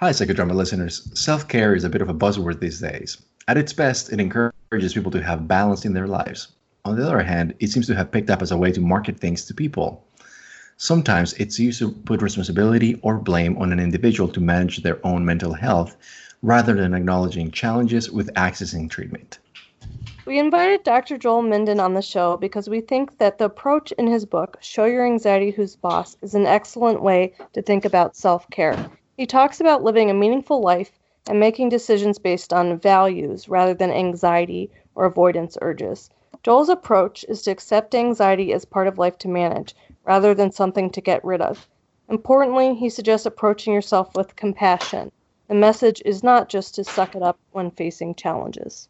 Hi, psychodrama listeners. Self care is a bit of a buzzword these days. At its best, it encourages people to have balance in their lives. On the other hand, it seems to have picked up as a way to market things to people. Sometimes it's used to put responsibility or blame on an individual to manage their own mental health rather than acknowledging challenges with accessing treatment. We invited Dr. Joel Minden on the show because we think that the approach in his book, Show Your Anxiety Who's Boss, is an excellent way to think about self care. He talks about living a meaningful life and making decisions based on values rather than anxiety or avoidance urges. Joel's approach is to accept anxiety as part of life to manage rather than something to get rid of. Importantly, he suggests approaching yourself with compassion. The message is not just to suck it up when facing challenges.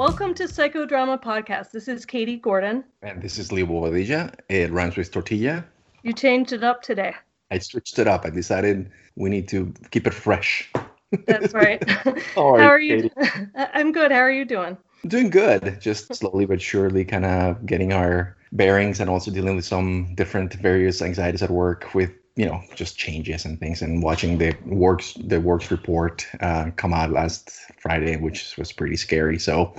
Welcome to Psychodrama Podcast. This is Katie Gordon. And this is Leo Bobadilla. It rhymes with tortilla. You changed it up today. I switched it up. I decided we need to keep it fresh. That's right. How are, How are you? I'm good. How are you doing? Doing good. Just slowly but surely kind of getting our bearings and also dealing with some different various anxieties at work with you know just changes and things and watching the works the works report uh, come out last friday which was pretty scary. So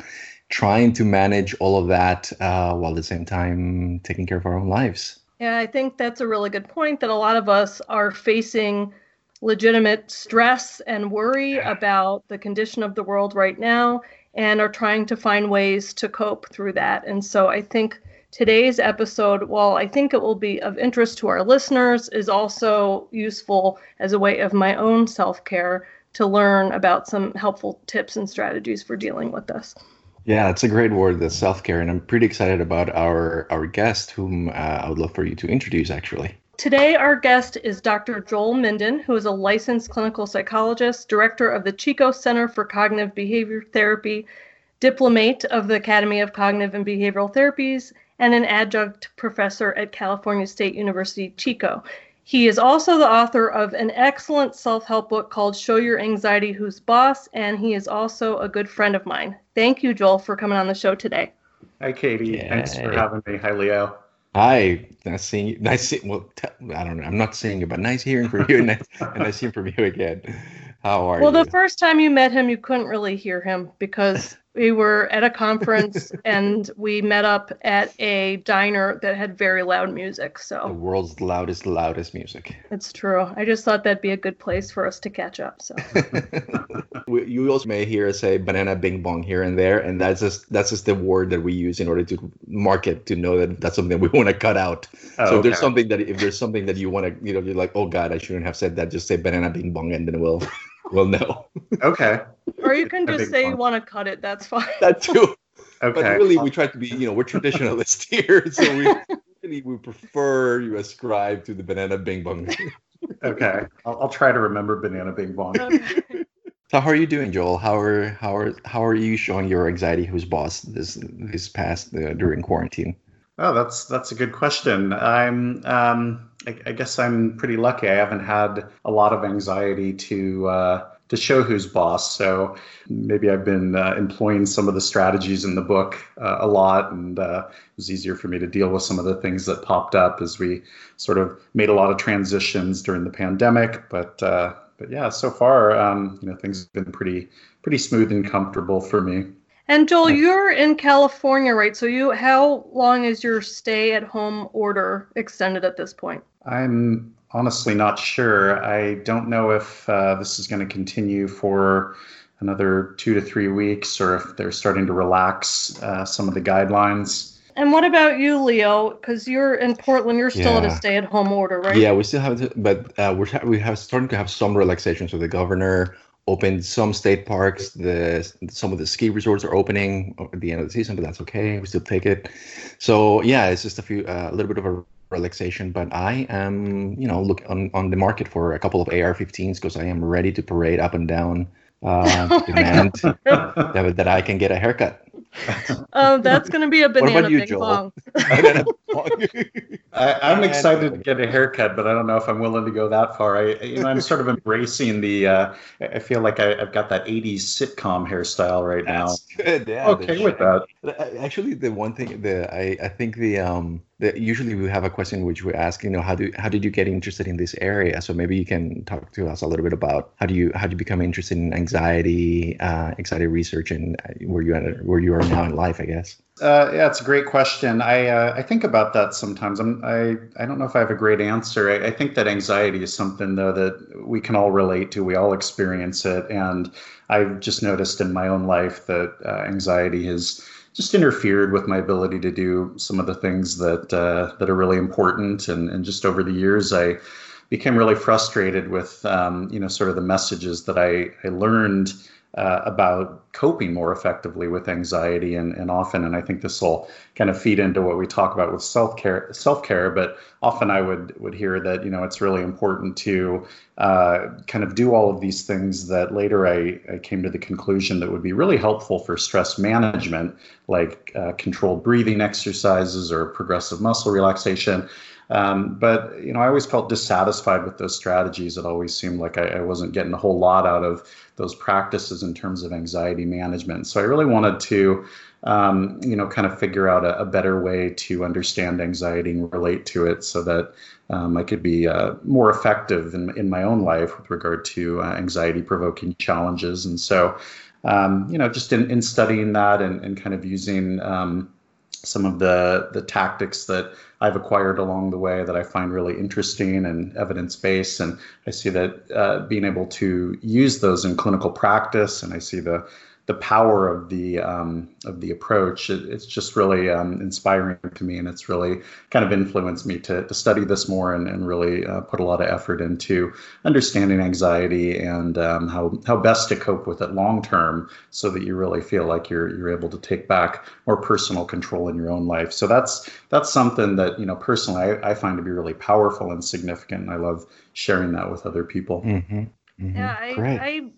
trying to manage all of that uh, while at the same time taking care of our own lives. Yeah i think that's a really good point that a lot of us are facing legitimate stress and worry about the condition of the world right now and are trying to find ways to cope through that. And so i think today's episode, while I think it will be of interest to our listeners, is also useful as a way of my own self care to learn about some helpful tips and strategies for dealing with this. Yeah, it's a great word, the self care, and I'm pretty excited about our our guest, whom uh, I would love for you to introduce. Actually, today our guest is Dr. Joel Minden, who is a licensed clinical psychologist, director of the Chico Center for Cognitive Behavior Therapy, diplomate of the Academy of Cognitive and Behavioral Therapies, and an adjunct professor at California State University, Chico. He is also the author of an excellent self help book called Show Your Anxiety Who's Boss, and he is also a good friend of mine. Thank you, Joel, for coming on the show today. Hi, Katie. Yay. Thanks for having me. Hi, Leo. Hi, nice seeing you. Nice seeing. Well, t- I don't know. I'm not seeing you, but nice hearing from you, and nice, and nice hearing from you again. How are well, you? Well, the first time you met him, you couldn't really hear him because we were at a conference and we met up at a diner that had very loud music. So the world's loudest, loudest music. It's true. I just thought that'd be a good place for us to catch up. So you also may hear us say banana bing bong here and there, and that's just that's just the word that we use in order to market to know that that's something we want to cut out. Oh, so if there's something that if there's something that you want to, you know, you're like, oh god, I shouldn't have said that. Just say banana bing bong, and then we'll we'll know. Okay. Or you can just say fun. you want to cut it. That's fine. That too. Okay. But really, we try to be, you know, we're traditionalists here, so we really we prefer you ascribe to the banana bing bong. okay, I'll, I'll, try to remember banana bing bong. Okay. So how are you doing, Joel? How are how are how are you showing your anxiety who's boss this this past uh, during quarantine? Oh, that's that's a good question. I'm um, I, I, guess I'm pretty lucky. I haven't had a lot of anxiety to uh, to show who's boss. So maybe I've been uh, employing some of the strategies in the book uh, a lot, and uh, it was easier for me to deal with some of the things that popped up as we sort of made a lot of transitions during the pandemic. But uh, but yeah, so far, um, you know, things have been pretty pretty smooth and comfortable for me. And Joel, you're in California, right? So you, how long is your stay-at-home order extended at this point? I'm honestly not sure. I don't know if uh, this is going to continue for another two to three weeks or if they're starting to relax uh, some of the guidelines. And what about you, Leo? Because you're in Portland, you're still yeah. at a stay-at-home order, right? Yeah, we still have, to, but uh, we're we have starting to have some relaxation. So the governor opened some state parks. The some of the ski resorts are opening at the end of the season, but that's okay. We still take it. So yeah, it's just a few uh, a little bit of a relaxation, but I am, you know, look on, on the market for a couple of AR-15s because I am ready to parade up and down uh, oh demand that, that I can get a haircut. Oh, that's going to be a banana you, bing bong. banana, long. I, am excited to get a haircut, but I don't know if I'm willing to go that far. I, you know, I'm sort of embracing the. Uh, I feel like I, have got that '80s sitcom hairstyle right That's now. Good, yeah. Okay with that. Actually, the one thing that I, I think the um usually we have a question which we ask, you know, how do how did you get interested in this area? So maybe you can talk to us a little bit about how do you how do you become interested in anxiety, uh, anxiety research, and where you at, where you are now in life, I guess. Uh, yeah, it's a great question. I uh, I think about that sometimes. I'm, I I don't know if I have a great answer. I, I, think that anxiety is something though that we can all relate to. We all experience it, and I've just noticed in my own life that uh, anxiety has just interfered with my ability to do some of the things that uh, that are really important. And and just over the years, I became really frustrated with um, you know sort of the messages that I I learned uh, about coping more effectively with anxiety and, and often and i think this will kind of feed into what we talk about with self-care self-care but often i would would hear that you know it's really important to uh, kind of do all of these things that later I, I came to the conclusion that would be really helpful for stress management like uh, controlled breathing exercises or progressive muscle relaxation um, but you know, I always felt dissatisfied with those strategies. It always seemed like I, I, wasn't getting a whole lot out of those practices in terms of anxiety management. So I really wanted to, um, you know, kind of figure out a, a, better way to understand anxiety and relate to it, so that um, I could be uh, more effective in in my own life with regard to uh, anxiety-provoking challenges. And so, um, you know, just in, in studying that and, and kind of using um, some of the the tactics that I've acquired along the way that I find really interesting and evidence based, and I see that uh, being able to use those in clinical practice, and I see the the power of the um, of the approach. It, it's just really um, inspiring to me, and it's really kind of influenced me to, to study this more and, and really uh, put a lot of effort into understanding anxiety and um, how how best to cope with it long term, so that you really feel like you're you're able to take back more personal control in your own life. So that's that's something that you know personally I, I find to be really powerful and significant. And I love sharing that with other people. Mm-hmm. Mm-hmm. Yeah, I,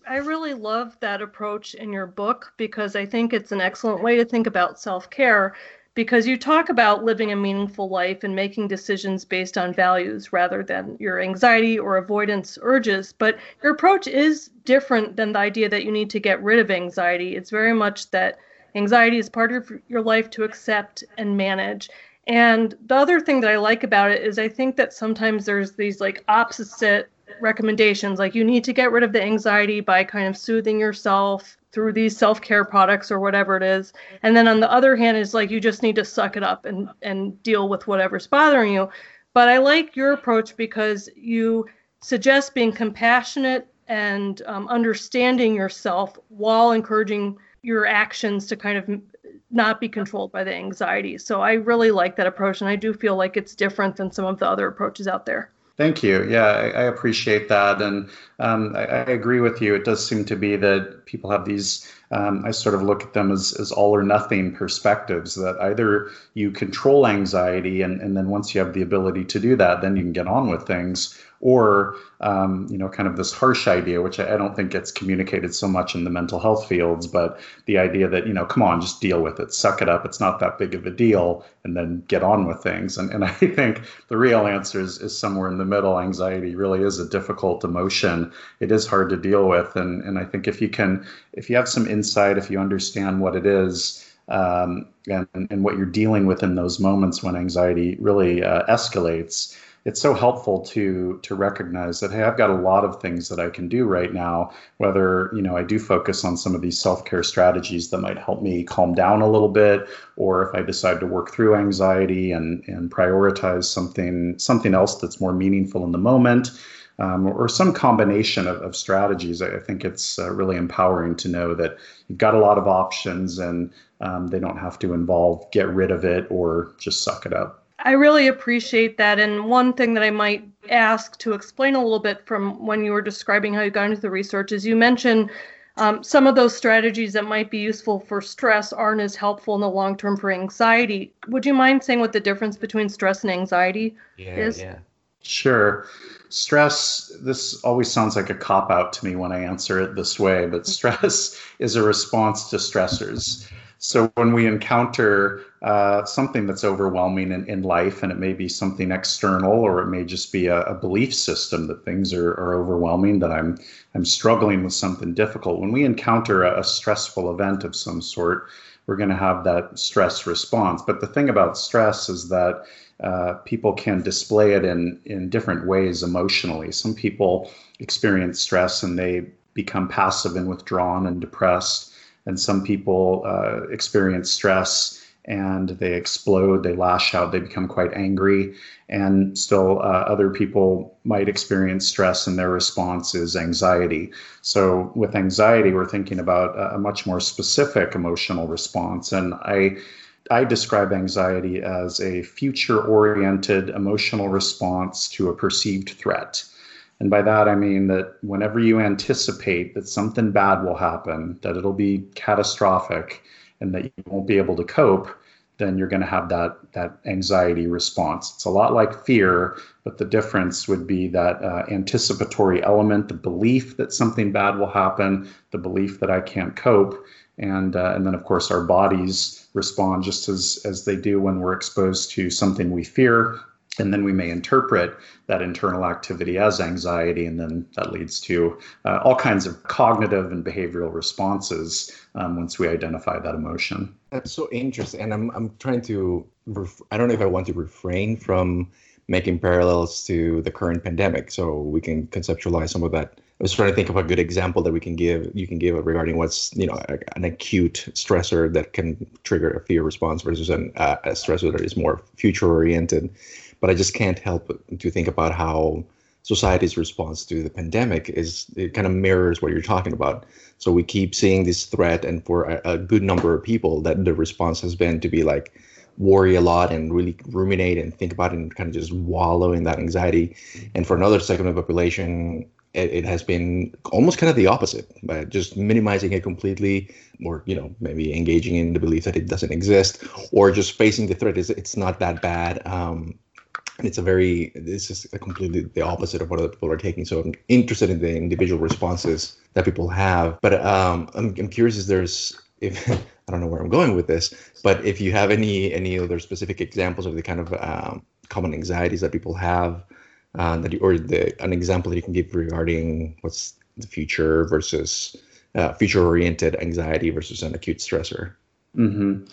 I I really love that approach in your book because I think it's an excellent way to think about self-care because you talk about living a meaningful life and making decisions based on values rather than your anxiety or avoidance urges, but your approach is different than the idea that you need to get rid of anxiety. It's very much that anxiety is part of your life to accept and manage. And the other thing that I like about it is I think that sometimes there's these like opposite recommendations like you need to get rid of the anxiety by kind of soothing yourself through these self-care products or whatever it is. And then on the other hand is like you just need to suck it up and and deal with whatever's bothering you. But i like your approach because you suggest being compassionate and um, understanding yourself while encouraging your actions to kind of not be controlled by the anxiety. So i really like that approach and i do feel like it's different than some of the other approaches out there Thank you. Yeah, I, I appreciate that, and um, I, I, agree with you. It does seem to be that people have these. Um, I sort of look at them as, as all or nothing perspectives. That either you control anxiety, and, and then once you have the ability to do that, then you can get on with things, or um, you know, kind of this harsh idea, which I, I, don't think gets communicated so much in the mental health fields, but the idea that you know, come on, just deal with it, suck it up, it's not that big of a deal, and then get on with things. And and I think the real answer is, is somewhere in the middle. Anxiety really is a difficult emotion. It is hard to deal with, and and I think if you can, if you have some insight, if you understand what it is. Um, and, and what you're dealing with in those moments when anxiety really uh, escalates, it's so helpful to to recognize that hey i've got a lot of things that i can do right now whether you know i do focus on some of these self-care strategies that might help me calm down a little bit or if i decide to work through anxiety and and prioritize something something else that's more meaningful in the moment um, or, or, some combination of, of strategies. I, I think it's uh, really empowering to know that you've got a lot of options and um, they don't have to involve get rid of it or just suck it up. I really appreciate that. And one thing that I might ask to explain a little bit from when you were describing how you got into the research is you mentioned um, some of those strategies that might be useful for stress aren't as helpful in the long term for anxiety. Would you mind saying what the difference between stress and anxiety yeah, is? Yeah. Sure. Stress, this always sounds like a cop out to me when I answer it this way, but stress is a response to stressors. So when we encounter uh, something that's overwhelming in, in life, and it may be something external, or it may just be a, a belief system that things are, are overwhelming, that I'm I'm struggling with something difficult. When we encounter a, a stressful event of some sort, we're going to have that stress response. But the thing about stress is that uh, people can display it in in different ways emotionally. Some people experience stress and they become passive and withdrawn and depressed, and some people uh, experience stress and they explode, they lash out, they become quite angry. And still, uh, other people might experience stress, and their response is anxiety. So, with anxiety, we're thinking about a much more specific emotional response. And I I describe anxiety as a future oriented emotional response to a perceived threat. And by that, I mean that whenever you anticipate that something bad will happen, that it'll be catastrophic, and that you won't be able to cope, then you're going to have that that anxiety response. It's a lot like fear, but the difference would be that uh, anticipatory element, the belief that something bad will happen, the belief that I can't cope, and uh, and then of course our bodies respond just as as they do when we're exposed to something we fear and then we may interpret that internal activity as anxiety and then that leads to uh, all kinds of cognitive and behavioral responses um, once we identify that emotion. That's so interesting and i'm, I'm trying to ref- i don't know if i want to refrain from making parallels to the current pandemic so we can conceptualize some of that I was trying to think of a good example that we can give. You can give regarding what's you know an acute stressor that can trigger a fear response versus an, uh, a stressor that is more future oriented. But I just can't help to think about how society's response to the pandemic is it kind of mirrors what you're talking about. So we keep seeing this threat, and for a, a good number of people, that the response has been to be like worry a lot and really ruminate and think about it and kind of just wallow in that anxiety. And for another segment of the population, it, it, has been almost kind of the opposite by just minimizing it completely or you know maybe engaging in the belief that it doesn't exist or just facing the threat is it's not that bad. Um, it's a very this is completely the opposite of what other people are taking. So i'm interested in the individual responses that people have. But um, I'm, I'm curious if there's if i don't know where i'm going with this but if you have any any other specific examples of the kind of um, common anxieties that people have uh, that you, or the an example that you can give regarding what's the future versus uh, future oriented anxiety versus an acute stressor. Mm-hmm.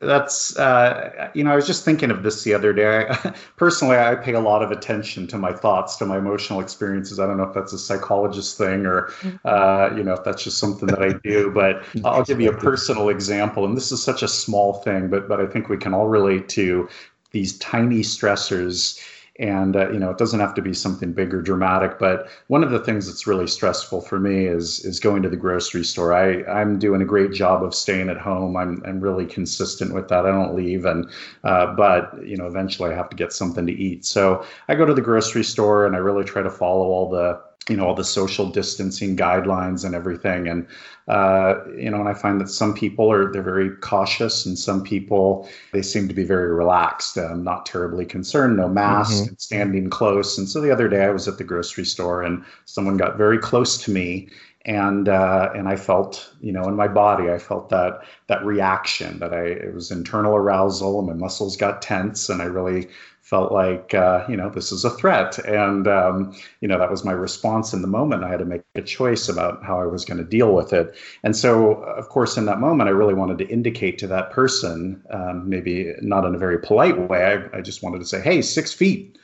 That's uh, you know I was just thinking of this the other day. personally, I pay a lot of attention to my thoughts, to my emotional experiences. I don't know if that's a psychologist thing or uh, you know if that's just something that I do. But I'll give you a personal example, and this is such a small thing, but but I think we can all relate to these tiny stressors and uh, you know it doesn't have to be something big or dramatic but one of the things that's really stressful for me is is going to the grocery store. I i'm doing a great job of staying at home. I'm i'm really consistent with that. I don't leave and uh, but you know eventually i have to get something to eat. So i go to the grocery store and i really try to follow all the you know all the social distancing guidelines and everything and uh, you know and i find that some people are they're very cautious and some people they seem to be very relaxed and not terribly concerned no mask mm-hmm. and standing close and so the other day i was at the grocery store and someone got very close to me and uh, and I felt, you know, in my body, I felt that that reaction that I it was internal arousal, and my muscles got tense, and I really felt like uh, you know this is a threat. And um, you know that was my response in the moment. I had to make a choice about how i was going to deal with it. And so of course in that moment i really wanted to indicate to that person um, maybe not in a very polite way I, I just wanted to say hey six feet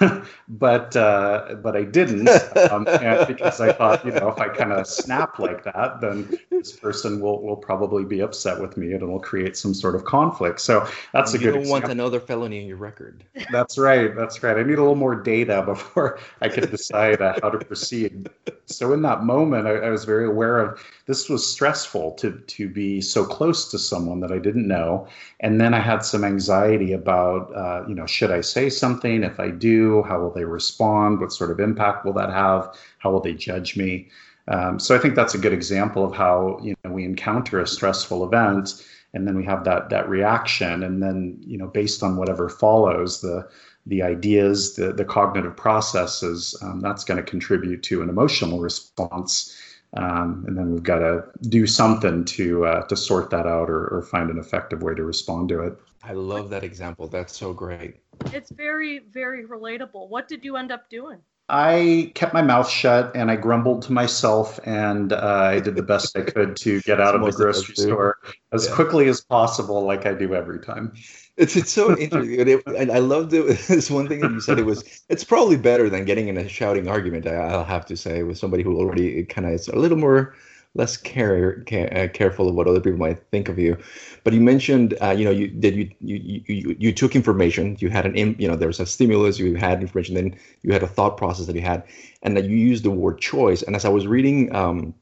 but uh, but I didn't um, because I thought you know if I kind of snap like that, then this person will will probably be upset with me and it will create some sort of conflict. So that's you a good. You don't want another felony in your record. That's right. That's right. I need a little more data before I could decide uh, how to proceed. So in that moment, I, I was very aware of this was stressful to to be so close to someone that I didn't know, and then I had some anxiety about uh, you know should I say something if I do do? How will they respond? What sort of impact will that have? How will they judge me? Um, so I think that's a good example of how you know we encounter a stressful event, and then we have that that reaction, and then you know based on whatever follows, the the ideas, the the cognitive processes, um, that's going to contribute to an emotional response. Um, and then we've got to do something to uh, to sort that out or, or find an effective way to respond to it. I love that example. That's so great. It's very, very relatable. What did you end up doing? I kept my mouth shut and I grumbled to myself, and uh, I did the best I could to get out of the grocery store as yeah. quickly as possible, like I do every time. It's it's so interesting, and I loved it. This one thing that you said it was. It's probably better than getting in a shouting argument. I, will have to say with somebody who already kind of is a little more less care, care uh, careful of what other people might think of you. But you mentioned, uh, you know, you did you, you you you took information. You had an, you know, there was a stimulus. You had information. Then you had a thought process that you had, and that you used the word choice. And as I was reading um,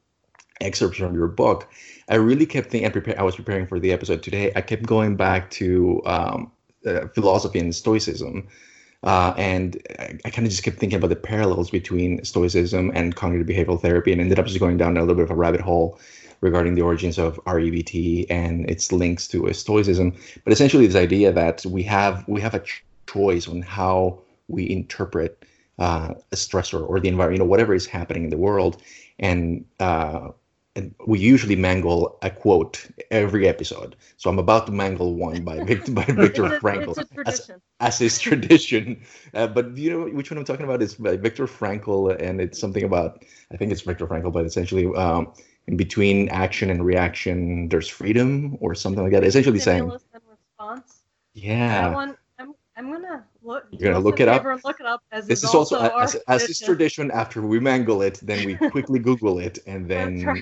excerpts from your book, I really kept thinking. And prepare, I was preparing for the episode today. I kept going back to um, uh, philosophy and stoicism uh, and I, I kind of just kept thinking about the parallels between Stoicism and cognitive behavioral therapy, and ended up just going down a little bit of a rabbit hole regarding the origins of REBT and its links to Stoicism. But essentially, this idea that we have we have a choice on how we interpret uh, a stressor or the environment, you know, whatever is happening in the world, and uh, and we usually mangle a quote every episode. So I'm about to mangle one by Victor, by Viktor Frankl, as, as is tradition. Uh, but do you know which one I'm talking about? Is by Viktor Frankl, and it's something about I think it's Viktor Frankl, but essentially um, in between action and reaction, there's freedom or something like that. Essentially saying. response. Yeah. That one, I'm gonna look. You're gonna look it up. Look it up. As this is also, also as, as is tradition. After we mangle it, then we quickly Google it, and then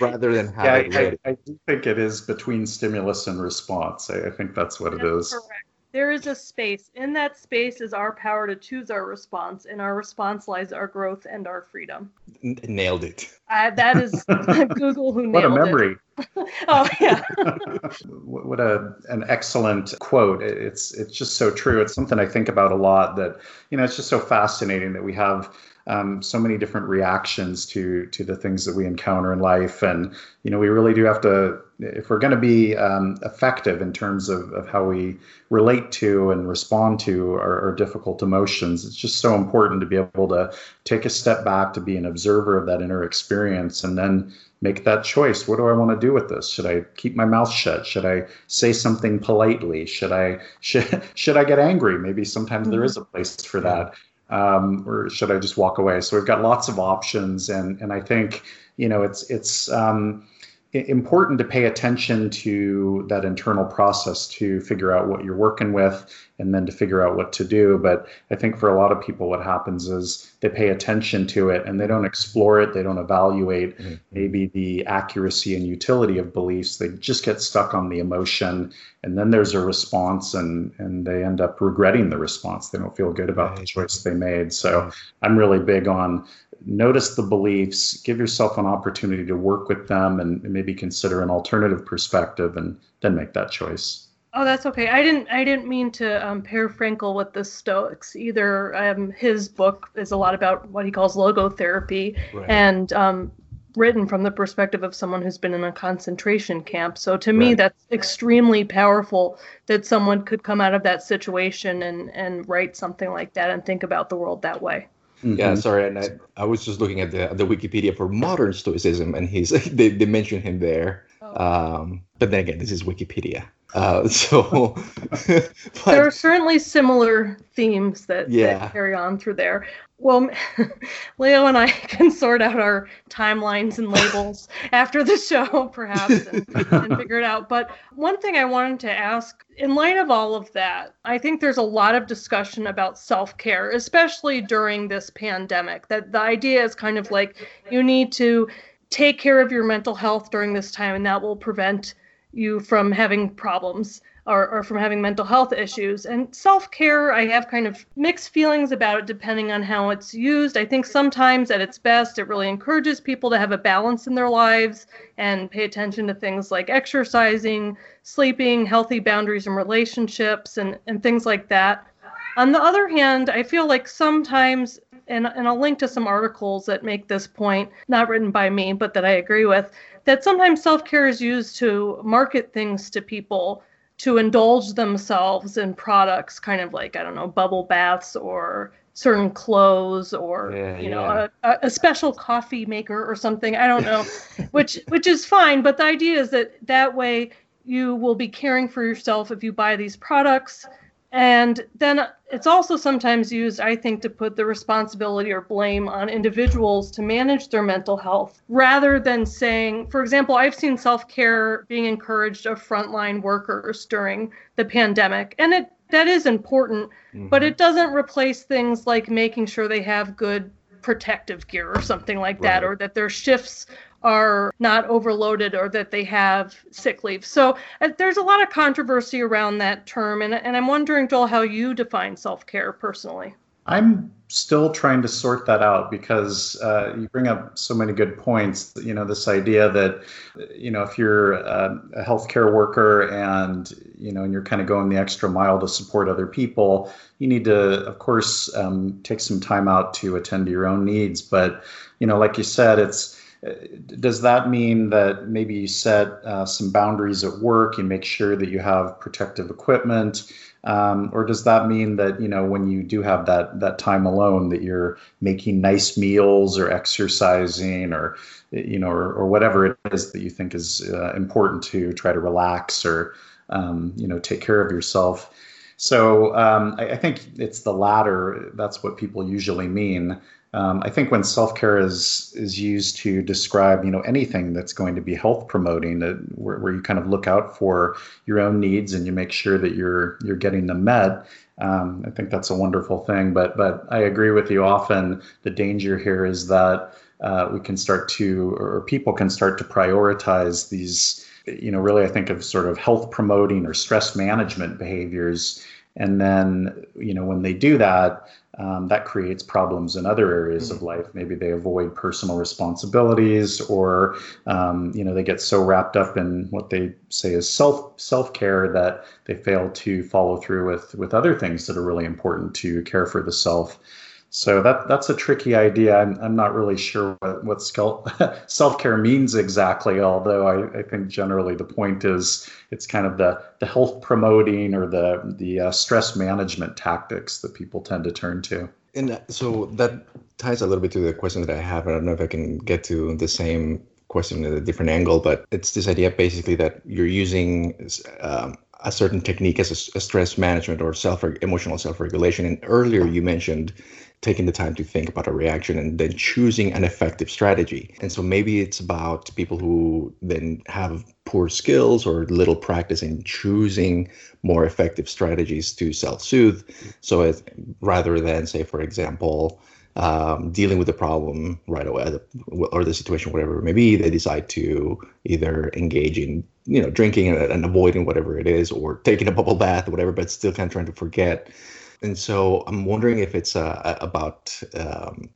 rather than have yeah, it ready. I, I, do think it is between stimulus and response. I, I think that's what that's it is. Correct. There is a space. In that space is our power to choose our response. In our response lies our growth and our freedom. N- nailed it. Uh, that is Google who nailed it. What a memory. oh yeah. what a an excellent quote. It's it's just so true. It's something I think about a lot that you know it's just so fascinating that we have um, so many different reactions to to the things that we encounter in life and you know we really do have to if we're going to be um, effective in terms of, of how we relate to and respond to our, our, difficult emotions it's just so important to be able to take a step back to be an observer of that inner experience and then make that choice. What do i want to do with this? Should i keep my mouth shut? Should i say something politely? Should i should, should i get angry? Maybe sometimes mm-hmm. there is a place for that um, or should I just walk away? So we've got lots of options, and and I think you know it's it's um, important to pay attention to that internal process to figure out what you're working with and then to figure out what to do. But I think for a lot of people, what happens is they pay attention to it and they don't explore it, they don't evaluate mm-hmm. maybe the accuracy and utility of beliefs. They just get stuck on the emotion, and then there's a response, and and they end up regretting the response. They don't feel good about the choice they made. So I'm really big on notice the beliefs, give yourself an opportunity to work with them, and maybe consider an alternative perspective, and then make that choice. Oh, that's okay. I didn't. I didn't mean to um, pair Frankl with the Stoics either. Um, his book is a lot about what he calls logotherapy, right. and um, written from the perspective of someone who's been in a concentration camp. So to me, that's extremely powerful that someone could come out of that situation and and write something like that and think about the world that way. Mm-hmm. Yeah, sorry, and I, I was just looking at the the Wikipedia for modern Stoicism, and he's they, they mention him there. Oh. Um, but then again, this is Wikipedia. Uh, so but, there are certainly similar themes that, yeah. that carry on through there. Well, Leo and I can sort out our timelines and labels after the show, perhaps, and, and figure it out. But one thing I wanted to ask, in light of all of that, I think there's a lot of discussion about self care, especially during this pandemic. That the idea is kind of like you need to take care of your mental health during this time, and that will prevent you from having problems or, or from having mental health issues. And self care, I have kind of mixed feelings about it depending on how it's used. I think sometimes at its best, it really encourages people to have a balance in their lives and pay attention to things like exercising, sleeping, healthy boundaries and relationships, and, and things like that. On the other hand, I feel like sometimes and, and I'll link to some articles that make this point, not written by me, but that I agree with, that sometimes self care is used to market things to people to indulge themselves in products, kind of like, I don't know, bubble baths or certain clothes or yeah, you know yeah. a, a special coffee maker or something i don't know which which is fine but the idea is that that way you will be caring for yourself if you buy these products. And then it's also sometimes used, I think, to put the responsibility or blame on individuals to manage their mental health rather than saying, for example, I've seen self care being encouraged of frontline workers during the pandemic. And it that is important, mm-hmm. but it doesn't replace things like making sure they have good protective gear or something like that, or that their shifts are not overloaded or that they have sick leave. So uh, there's a lot of controversy around that term. And, and I'm wondering, Joel, how you define self care personally. I'm still trying to sort that out because uh, you bring up so many good points. You know, this idea that, you know, if you're a, a healthcare worker and, you know, and you're kind of going the extra mile to support other people, you need to, of course, um, take some time out to attend to your own needs. But, you know, like you said, it's, does that mean that maybe you set uh, some boundaries at work and make sure that you have protective equipment? Um, or does that mean that you know when you do have that that time alone that you're making nice meals or exercising or you know or, or whatever it is that you think is uh, important to try to relax or um, you know take care of yourself? So um, I, I, think it's the latter. That's what people usually mean um, I think when self care is is used to describe you know anything that's going to be health promoting, where, where you kind of look out for your own needs and you make sure that you're you're getting them met. Um, I think that's a wonderful thing. But but I agree with you. Often the danger here is that uh, we can start to or people can start to prioritize these. You know, really, I think of sort of health promoting or stress management behaviors. And then, you know, when they do that, um, that creates problems in other areas mm-hmm. of life. Maybe they avoid personal responsibilities, or um, you know they get so wrapped up in what they say is self self care that they fail to follow through with with other things that are really important to care for the self. So that that's a tricky idea. I'm, I'm not really sure what, what self care means exactly, although I, I think generally the point is it's kind of the, the health promoting or the, the uh, stress management tactics that people tend to turn to. And so that ties a little bit to the question that I have. I don't know if I can get to the same question at a different angle, but it's this idea basically that you're using um, a certain technique as a, a stress management or self emotional self regulation. And earlier you mentioned taking the time to think about a reaction and then choosing an effective strategy. And so maybe it's about people who then have poor skills or little practice in choosing more effective strategies to self-soothe. So as, rather than say, for example, um, dealing with the problem right away or the situation, whatever it may be, they decide to either engage in, you know, drinking and, and avoiding whatever it is or taking a bubble bath or whatever, but still kind of trying to forget and so I'm wondering if it's uh, about, um,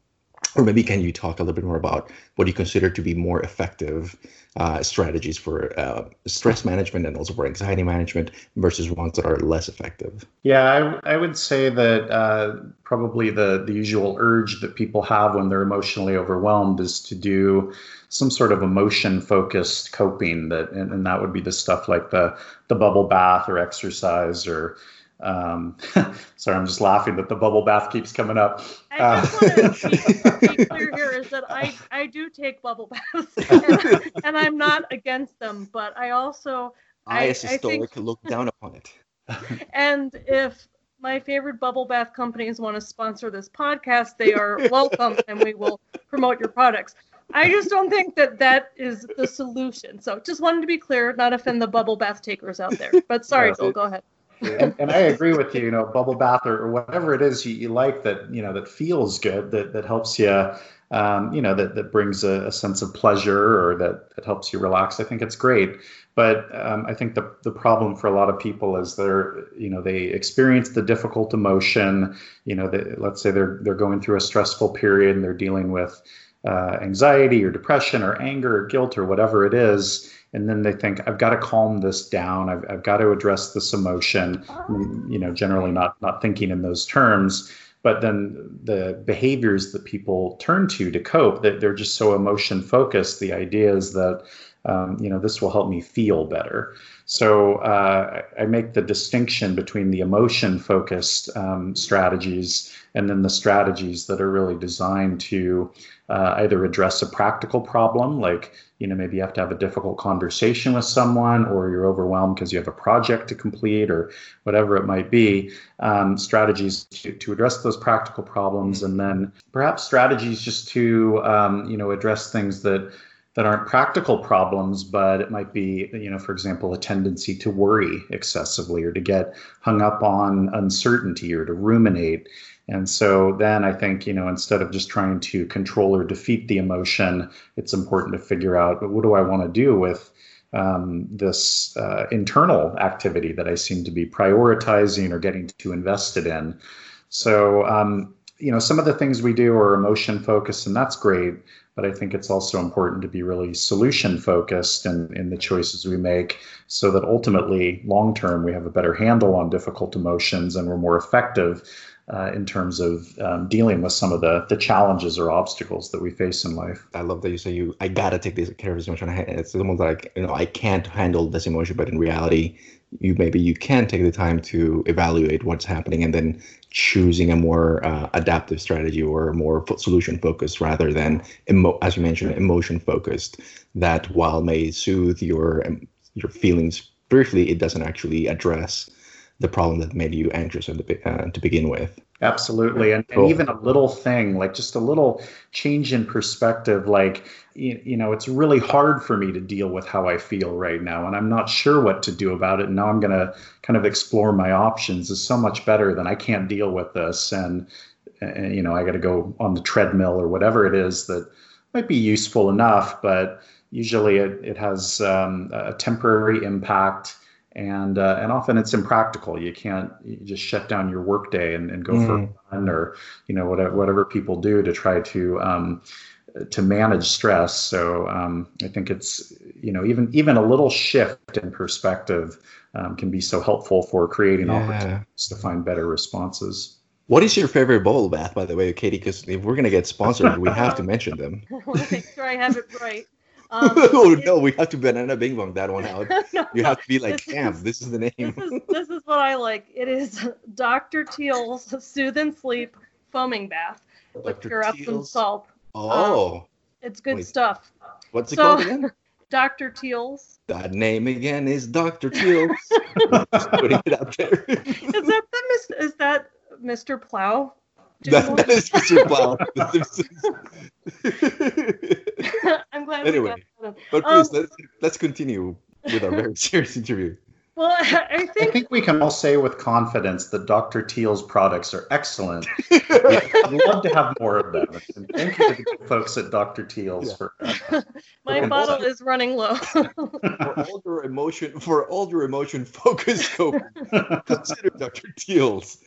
or maybe can you talk a little bit more about what you consider to be more effective uh, strategies for uh, stress management and also for anxiety management versus ones that are less effective? Yeah, I, I would say that uh, probably the, the usual urge that people have when they're emotionally overwhelmed is to do some sort of emotion focused coping that and, and, that would be the stuff like the the bubble bath or exercise or um, sorry, I'm just laughing that the bubble bath keeps coming up. I just uh, want to be, be, clear here is that I, I do take bubble baths and, and I'm not against them, but I also I, as a stoic think, look down upon it. and if my favorite bubble bath companies want to sponsor this podcast, they are welcome and we will promote your products. I just don't think that that is the solution. So just wanted to be clear, not offend the bubble bath takers out there. But sorry, Joel, go ahead and, and, I agree with you. You know, bubble bath or, or whatever it is you, you, like that you know that feels good that that helps you. Um, you know that that brings a, a, sense of pleasure or that that helps you relax. I think it's great. But um, I think the the problem for a lot of people is they're you know they experience the difficult emotion. You know, they, let's say they're they're going through a stressful period and they're dealing with uh, anxiety or depression or anger or guilt or whatever it is and then they think i've got to calm this down. I've, I've got to address this emotion. You know generally not not thinking in those terms. But then the behaviors that people turn to to cope that they're just so emotion focused the idea is that um, you know, this will help me feel better. So uh, I make the distinction between the emotion focused um, strategies and then the strategies that are really designed to uh, either address a practical problem, like you know maybe you have to have a difficult conversation with someone, or you're overwhelmed because you have a project to complete, or whatever it might be. Um, strategies to, to address those practical problems, and then perhaps strategies just to um, you know address things that that aren't practical problems, but it might be, you know, for example, a tendency to worry excessively or to get hung up on uncertainty or to ruminate. And so then I think, you know, instead of just trying to control or defeat the emotion, it's important to figure out but what do I want to do with um, this uh, internal activity that I seem to be prioritizing or getting too invested in. So, um, you know, some of the things we do are emotion focused, and that's great. But I think it's also important to be really solution focused in, in the choices we make so that ultimately, long term, we have a better handle on difficult emotions and we're more effective uh, in terms of um, dealing with some of the the challenges or obstacles that we face in life. I love that you say you I gotta take this care of this emotion. It's almost like you know I can't handle this emotion, but in reality, you maybe you can take the time to evaluate what's happening and then choosing a more uh, adaptive strategy or more solution focused rather than emo- as you mentioned emotion focused that while may soothe your um, your feelings briefly it doesn't actually address the problem that made you anxious the, uh, to begin with. Absolutely. And, cool. and, even a little thing, like just a little change in perspective, like, you, you, know, it's really hard for me to deal with how I feel right now. And I'm not sure what to do about it. And now I'm going to kind of explore my options is so much better than I can't deal with this. And, and you know, I got to go on the treadmill or whatever it is that might be useful enough, but usually it, it has um, a temporary impact and uh, and often it's impractical. You can't you just shut down your workday and, and go mm. for a run or you know whatever whatever people do to try to um, to manage stress. So um, I think it's you know even even a little shift in perspective um, can be so helpful for creating yeah. opportunities to find better responses. What is your favorite bubble bath, by the way, Katie? Because if we're gonna get sponsored, we have to mention them. Make sure I have it right. Um, oh no, we have to banana bing bong that one out. no, you have to be like, damn, this, this is the name. This is, this is what I like. It is Dr. Teal's Soothe and Sleep Foaming Bath with Dr. Epsom salt. Oh. Um, it's good Wait, stuff. What's it so, called again? Dr. Teal's. That name again is Dr. Teal's. putting it out there. is that the is that Mr. Plow? That, that is Mr. Plow. I'm glad. Anyway, but please um, let's let's continue with our very serious interview. Well, I think I think we can all say with confidence that Dr. Teal's products are excellent. I'd love to have more of them. And thank you to the folks at Dr. Teal's yeah. for. Uh, My for bottle is running low. for all your emotion, for all your emotion focus, coping, consider Dr. Teal's.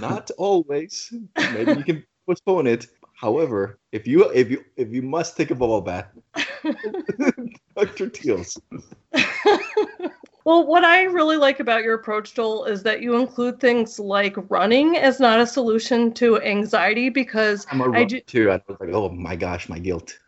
Not always. Maybe you can postpone it. However, if you if you if you must take a bubble bath, Dr. Teal's. Well, what I really like about your approach, Joel, is that you include things like running as not a solution to anxiety because I'm a I do too. I was like, oh my gosh, my guilt.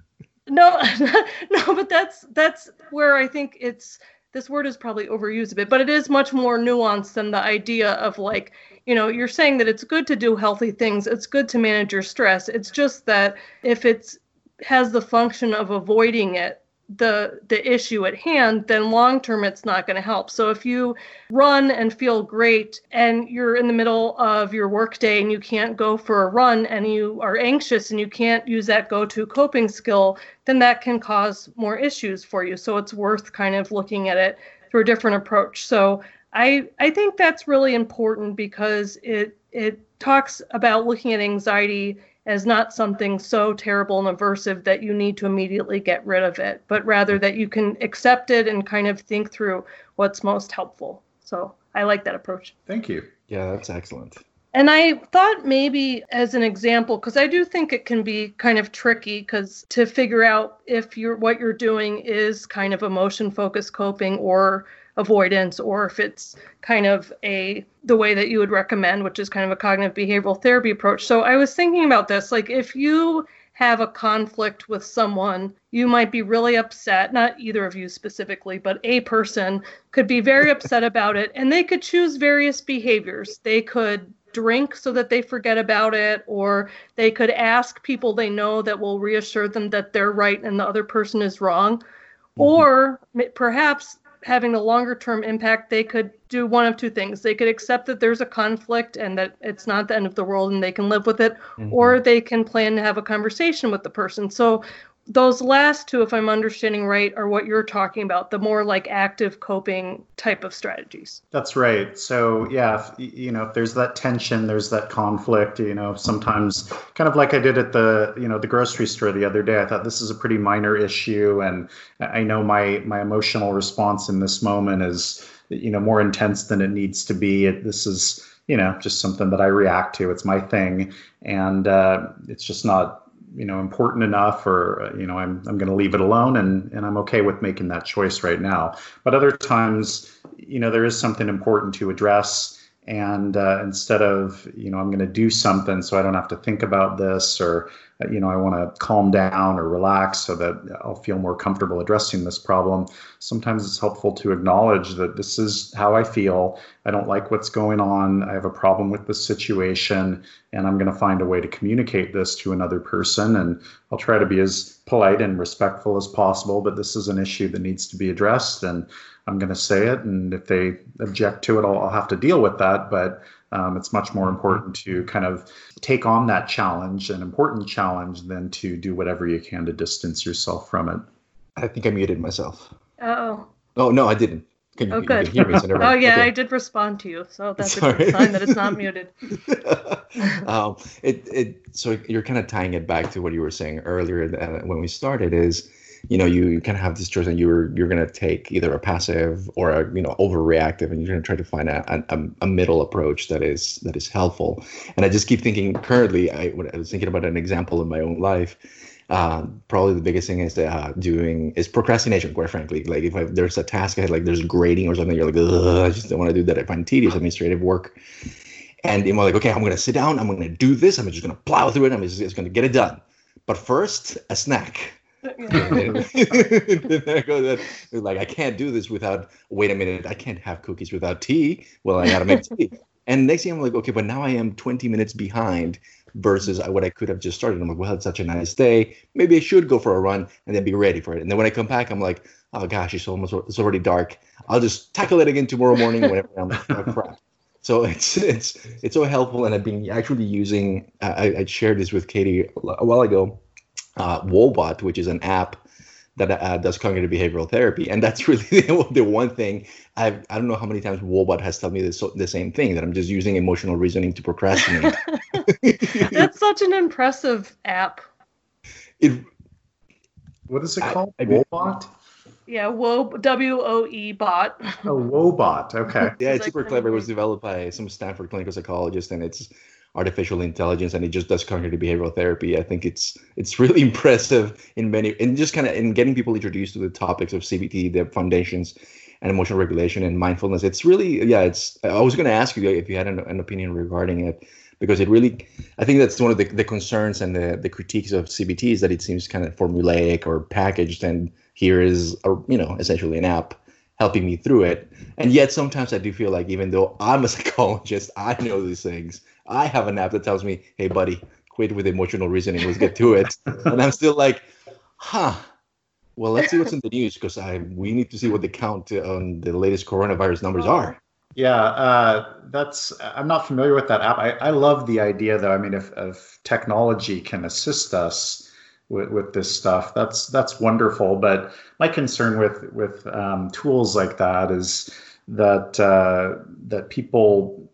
No, no, but that's that's where I think it's this word is probably overused a bit, but it is much more nuanced than the idea of like, you know, you're saying that it's good to do healthy things, it's good to manage your stress. It's just that if it's has the function of avoiding it, the the issue at hand then long term it's not going to help. So if you run and feel great and you're in the middle of your workday and you can't go for a run and you are anxious and you can't use that go to coping skill then that can cause more issues for you. So it's worth kind of looking at it through a different approach. So i i think that's really important because it it talks about looking at anxiety as not something so terrible and aversive that you need to immediately get rid of it, but rather that you can accept it and kind of think through what's most helpful. So I like that approach. Thank you. Yeah, that's excellent. And I thought maybe as an example, because I do think it can be kind of tricky, because to figure out if you're what you're doing is kind of emotion focused coping or avoidance or if it's kind of a the way that you would recommend which is kind of a cognitive behavioral therapy approach so i was thinking about this like if you have a conflict with someone, you might be really upset, not either of you specifically, but a person could be very upset about it and they could choose various behaviors. They could drink so that they forget about it, or they could ask people they know that will reassure them that they're right and the other person is wrong. Mm-hmm. Or perhaps having a longer term impact, they could do one of two things. They could accept that there's a conflict and that it's not the end of the world and they can live with it, mm-hmm. or they can plan to have a conversation with the person. So those last two, if I'm understanding right, are what you're talking about, the more like active coping type of strategies. That's right. So, yeah, if, you know, if there's that tension, there's that conflict, you know, sometimes kind of like I did at the, you know, the grocery store the other day, I thought this is a pretty minor issue. And I know my, my emotional response in this moment is, you know, more intense than it needs to be. It, this is, you know, just something that I react to. It's my thing. And uh, it's just not you know important enough or uh, you know i'm, I'm going to leave it alone and, and i'm okay with making that choice right now. But other times you know there is something important to address and uh, instead of you know i'm going to do something so i don't have to think about this or uh, you know i want to calm down or relax so that i'll feel more comfortable addressing this problem sometimes it's helpful to acknowledge that this is how i feel. I don't like what's going on. I have a problem with the situation and i'm going to find a way to communicate this to another person and i'll try to be as polite and respectful as possible but this is an issue that needs to be addressed and I'm going to say it, and if they object to it, I'll, I'll have to deal with that. But um, it's much more important to kind of take on that challenge, an important challenge, than to do whatever you can to distance yourself from it. I think I muted myself. Oh. Oh no, I didn't. Can you, oh, good. You me, so oh, yeah, okay. I did respond to you, so that's Sorry. a good sign that it's not muted. um, it, it, so you're kind of tying it back to what you were saying earlier uh, when we started. Is you know you, you kind of have this choice and you're you're going to take either a passive or a you know overreactive and you're going to try to find a, a, a, middle approach that is that is helpful. And i just keep thinking currently i, I was thinking about an example in my own life uh, probably the biggest thing is uh, doing is procrastination quite frankly. Like if I, there's a task ahead like there's grading or something you're like i just don't want to do that. I find tedious administrative work. And you're like okay i'm to sit down. I'm to do this. I'm just to plow through it. I'm just, just to get it done. But first a snack Like I can't do this without. Wait a minute, I can't have cookies without tea. Well, I gotta make tea. And next thing I'm like, okay, but now I am 20 minutes behind versus what I could have just started. I'm like, well, it's such a nice day. Maybe I should go for a run and then be ready for it. And then when I come back, I'm like, oh gosh, it's almost it's already dark. I'll just tackle it again tomorrow morning. Whatever. I'm like, oh, crap. So it's it's it's so helpful, and I've been actually using. I, I shared this with Katie a while ago uh, Woebot, which is an app that uh, does cognitive behavioral therapy, and that's really the, the one thing I've I don't know how many times Woebot has told me this, the same thing that I'm just using emotional reasoning to procrastinate. that's such an impressive app. It. What is it called? I, Woebot. Yeah, Woe W O E bot. Oh, Woebot. Okay. yeah, it's super clever. It was developed by some Stanford clinical psychologist, and it's artificial intelligence and it just does cognitive behavioral therapy. I think it's it's really impressive in many and just kind of in getting people introduced to the topics of CBT, the foundations, and emotional regulation and mindfulness. It's really yeah. It's I was going to ask you if you had an, an, opinion regarding it because it really I think that's one of the, the concerns and the the critiques of CBT is that it seems kind of formulaic or packaged and here is a you know essentially an app helping me through it. And yet sometimes I do feel like even though I'm a psychologist, I know these things I have an app that tells me, "Hey, buddy, quit with emotional reasoning. Let's get to it." and I'm still like, "Huh." Well, let's see what's in the news because I we need to see what the count on the latest coronavirus numbers are. Yeah, uh, that's. I'm not familiar with that app. I, I love the idea, though. I mean, if, if technology can assist us with, with this stuff, that's that's wonderful. But my concern with with um, tools like that is that uh, that people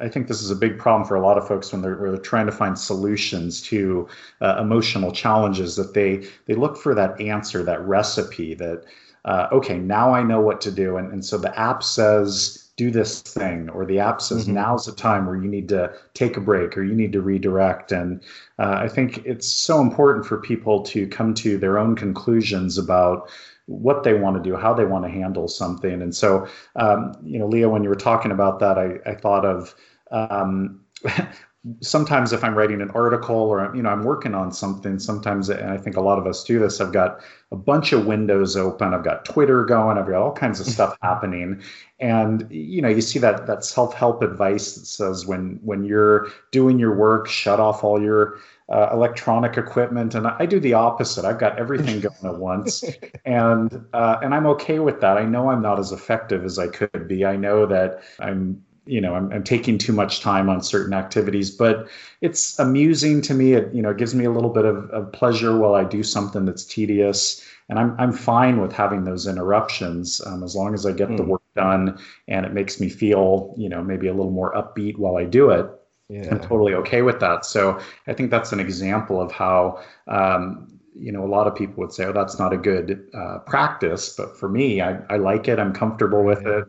I think this is a big problem for a lot of folks when they're, they're trying to find solutions to uh, emotional challenges that they they look for that answer, that recipe that uh, okay, now I know what to do, and, and so the app says do this thing, or the app says mm-hmm. now's the time where you need to take a break or you need to redirect, and uh, I think it's so important for people to come to their own conclusions about what they want to do, how they want to handle something. And so, um, you know, Leah, when you were talking about that, I, I thought of um, sometimes if I'm writing an article or you know I'm working on something, sometimes and I think a lot of us do this. I've got a bunch of windows open. I've got Twitter going. I've got all kinds of mm-hmm. stuff happening, and you know you see that that self help advice that says when when you're doing your work, shut off all your uh, electronic equipment, and I do the opposite. I've got everything going at once, and uh, and I'm okay with that. I know I'm not as effective as I could be. I know that I'm you know I'm, I'm, taking too much time on certain activities but it's amusing to me it you know it gives me a little bit of, of pleasure while i do something that's tedious and i'm, I'm fine with having those interruptions um, as long as i get mm. the hmm. work done and it makes me feel you know maybe a little more upbeat while i do it yeah. i'm totally okay with that so i think that's an example of how um, you know, a lot of people would say, "Oh, that's not a good uh, practice," but for me, I, I like it. I'm comfortable with it.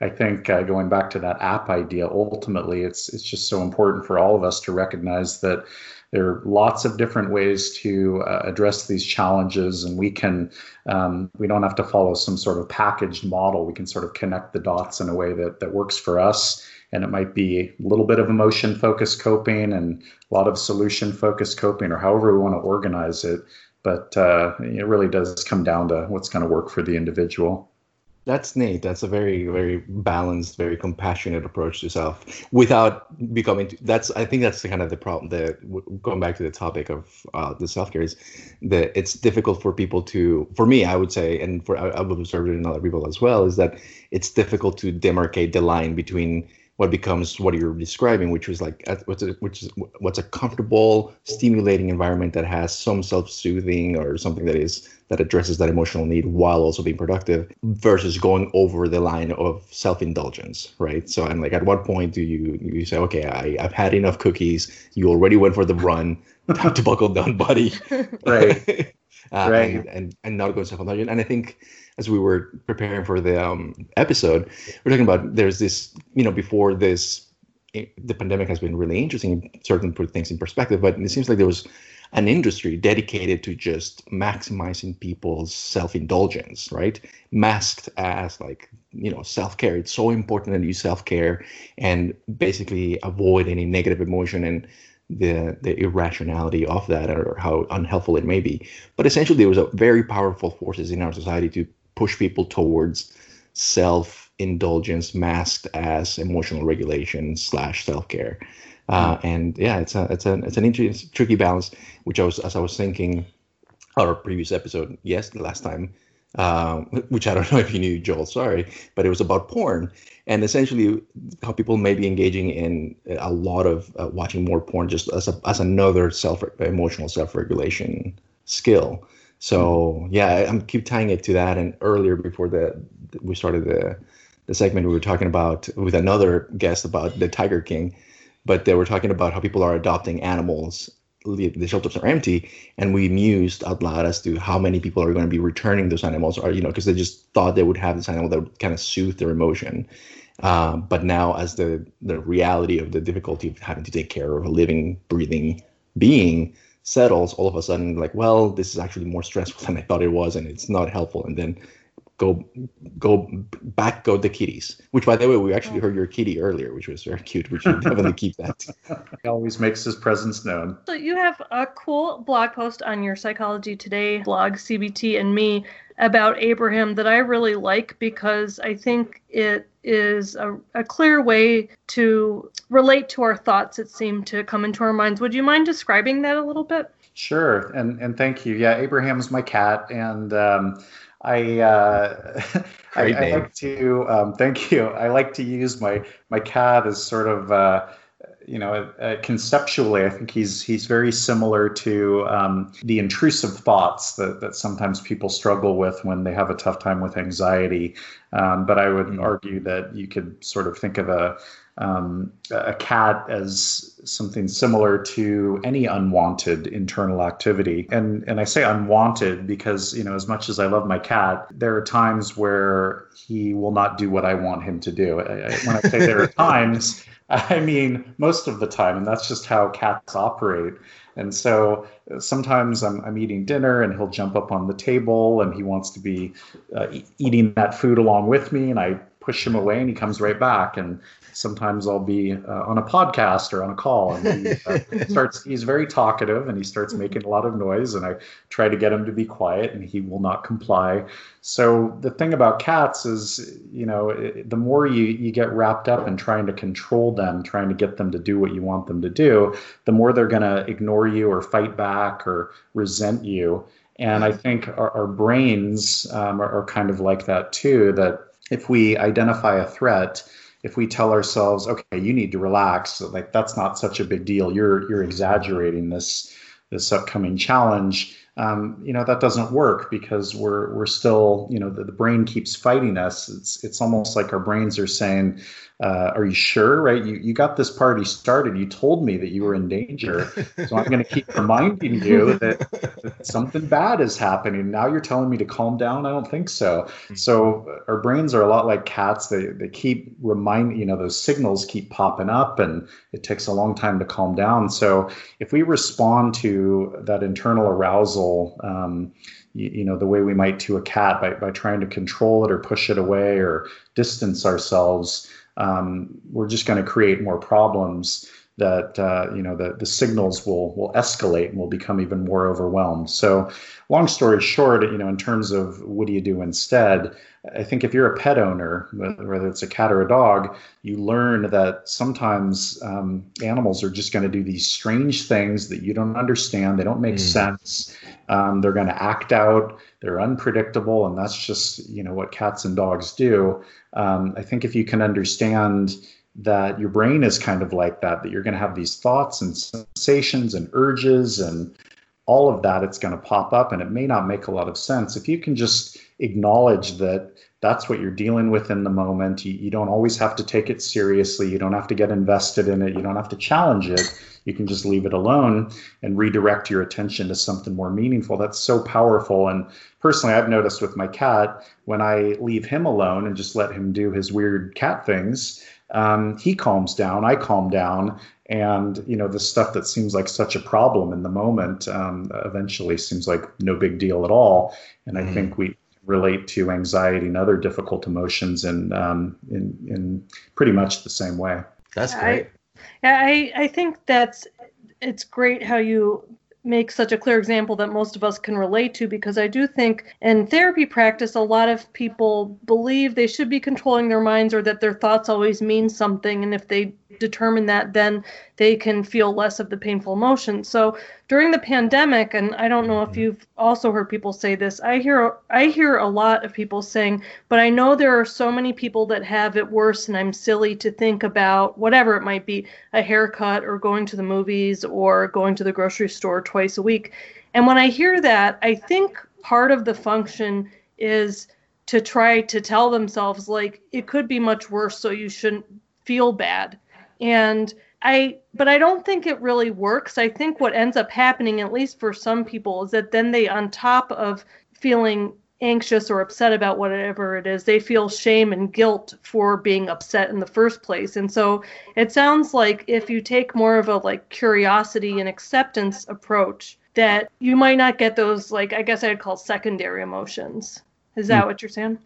I think uh, going back to that app idea, ultimately, it's it's just so important for all of us to recognize that there are lots of different ways to uh, address these challenges, and we can um, we don't have to follow some sort of packaged model. We can sort of connect the dots in a way that that works for us and it might be a little bit of emotion focused coping and a lot of solution focused coping or however we want to organize it but uh, it really does come down to what's going to work for the individual. That's neat. That's a very, very balanced, very compassionate approach to self, without becoming. That's I think that's the kind of the problem. The going back to the topic of uh, the self care is that it's difficult for people to. For me, I would say, and for I've observed it in other people as well, is that it's difficult to demarcate the line between what becomes what you're describing, which was like what's a, which is what's a comfortable, stimulating environment that has some self-soothing or something that is that addresses that emotional need while also being productive, versus going over the line of self-indulgence, right? So, and like, at what point do you you say, okay, I, I've had enough cookies. You already went for the run. Time to buckle down, buddy. Right. uh, right. And, and and not go self-indulgent. And I think as we were preparing for the um, episode, we're talking about there's this, you know, before this, eh, the pandemic has been really interesting, certain put things in perspective, but it seems like there was an industry dedicated to just maximizing people's self-indulgence, right? Masked as like, you know, self-care. It's so important that you self-care and basically avoid any negative emotion and the the irrationality of that or how unhelpful it may be. But essentially there was a very powerful forces in our society to push people towards self indulgence masked as emotional regulation slash self care. Uh, hmm. and yeah, it's a it's a it's an interesting tricky balance. Which I was as I was thinking, our previous episode, yes, the last time, uh, which I don't know if you knew, Joel. Sorry, but it was about porn and essentially how people may be engaging in a lot of uh, watching more porn just as a, as another self emotional self regulation skill. So yeah, I'm keep tying it to that. And earlier, before the we started the the segment, we were talking about with another guest about the Tiger King, but they were talking about how people are adopting animals. The shelters are empty, and we mused out loud as to how many people are going to be returning those animals, or you know, because they just thought they would have this animal that would kind of soothe their emotion. Uh, but now, as the the reality of the difficulty of having to take care of a living, breathing being settles, all of a sudden, like, well, this is actually more stressful than I thought it was, and it's not helpful. And then go go back go the kitties which by the way we actually heard your kitty earlier which was very cute which we should definitely keep that. He always makes his presence known. So you have a cool blog post on your psychology today blog cbt and me about abraham that i really like because i think it is a, a clear way to relate to our thoughts that seem to come into our minds. Would you mind describing that a little bit? Sure, and and thank you. Yeah, Abraham's my cat, and um, I, uh, I, I, like to um, thank you. I like to use my my cat as sort of uh, you know uh, conceptually. I think he's he's very similar to um, the intrusive thoughts that that sometimes people struggle with when they have a tough time with anxiety. Um, but I would mm-hmm. argue that you could sort of think of a um, a cat as something similar to any unwanted internal activity. And and I say unwanted because you know as much as I love my cat, there are times where he will not do what I want him to do. I, I, when I say there are times, I mean most of the time, and that's just how cats operate. And so sometimes I'm, I'm eating dinner and he'll jump up on the table and he wants to be uh, eating that food along with me. And I push him away and he comes right back. And sometimes I'll be uh, on a podcast or on a call, and he uh, starts. He's very talkative, and he starts making a lot of noise, and I try to get him to be quiet, and he will not comply. So the thing about cats is, you know, the more you you get wrapped up in trying to control them, trying to get them to do what you want them to do, the more they're going to ignore you or fight back or resent you. And I think our, our brains um, are, are kind of like that too. That if we identify a threat if we tell ourselves, okay, you need to relax, like that's not such a big deal. You're you're exaggerating this this upcoming challenge. Um, you know that doesn't work because we're we're still you know the, the brain keeps fighting us. It's it's almost like our brains are saying, uh, are you sure? Right? You you got this party started. You told me that you were in danger, so I'm going to keep reminding you that, that, something bad is happening. Now you're telling me to calm down. I don't think so. Hmm. So our brains are a lot like cats. They they keep remind you know those signals keep popping up, and it takes a long time to calm down. So if we respond to that internal arousal. Um, you, you, know the way we might to a cat by, by trying to control it or push it away or distance ourselves um, we're just going to create more problems that uh, you know the, the signals will will escalate and will become even more overwhelmed. So, long story short, you know, in terms of what do you do instead, I think if you're a pet owner, whether it's a cat or a dog, you learn that sometimes um, animals are just going to do these strange things that you don't understand. They don't make mm. sense. Um, they're going to act out. They're unpredictable, and that's just you know what cats and dogs do. Um, I think if you can understand that your brain is kind of like that, that you're going to have these thoughts and sensations and urges and all of that, it's going to pop up, and it may not make a lot of sense. If you can just acknowledge that that's what you're dealing with in the moment. You, you don't always have to take it seriously. You don't have to get invested in it. You don't have to challenge it. You can just leave it alone and redirect your attention to something more meaningful. That's so powerful. And personally, I've noticed with my cat, when I leave him alone and just let him do his weird cat things, um, he calms down. I calm down. And you know the stuff that seems like such a problem in the moment um, eventually seems like no big deal at all. And I mm-hmm. think we relate to anxiety and other difficult emotions in um, in, in pretty much the same way. That's great. I, I, I think that's it's great how you make such a clear example that most of us can relate to because I do think in therapy practice, a lot of people believe they should be controlling their minds or that their thoughts always mean something. And if they determine that, then they can feel less of the painful emotions. So during the pandemic, and I don't know if mm-hmm. you've also heard people say this, I hear I hear a lot of people saying, but I know there are so many people that have it worse, and I'm silly to think about whatever it might be, a haircut or going to the movies or going to the grocery store twice a week. And when I hear that, I think part of the function is to try to tell themselves like it could be much worse so you shouldn't feel bad and I, but I don't think it really works. I think what ends up happening, at least for some people, is that then they, on top of feeling anxious or upset about whatever it is, they feel shame and guilt for being upset in the first place. And so it sounds like if you take more of a like curiosity and acceptance approach, that you might not get those like I guess I'd call secondary emotions. Is that mm. what you're saying?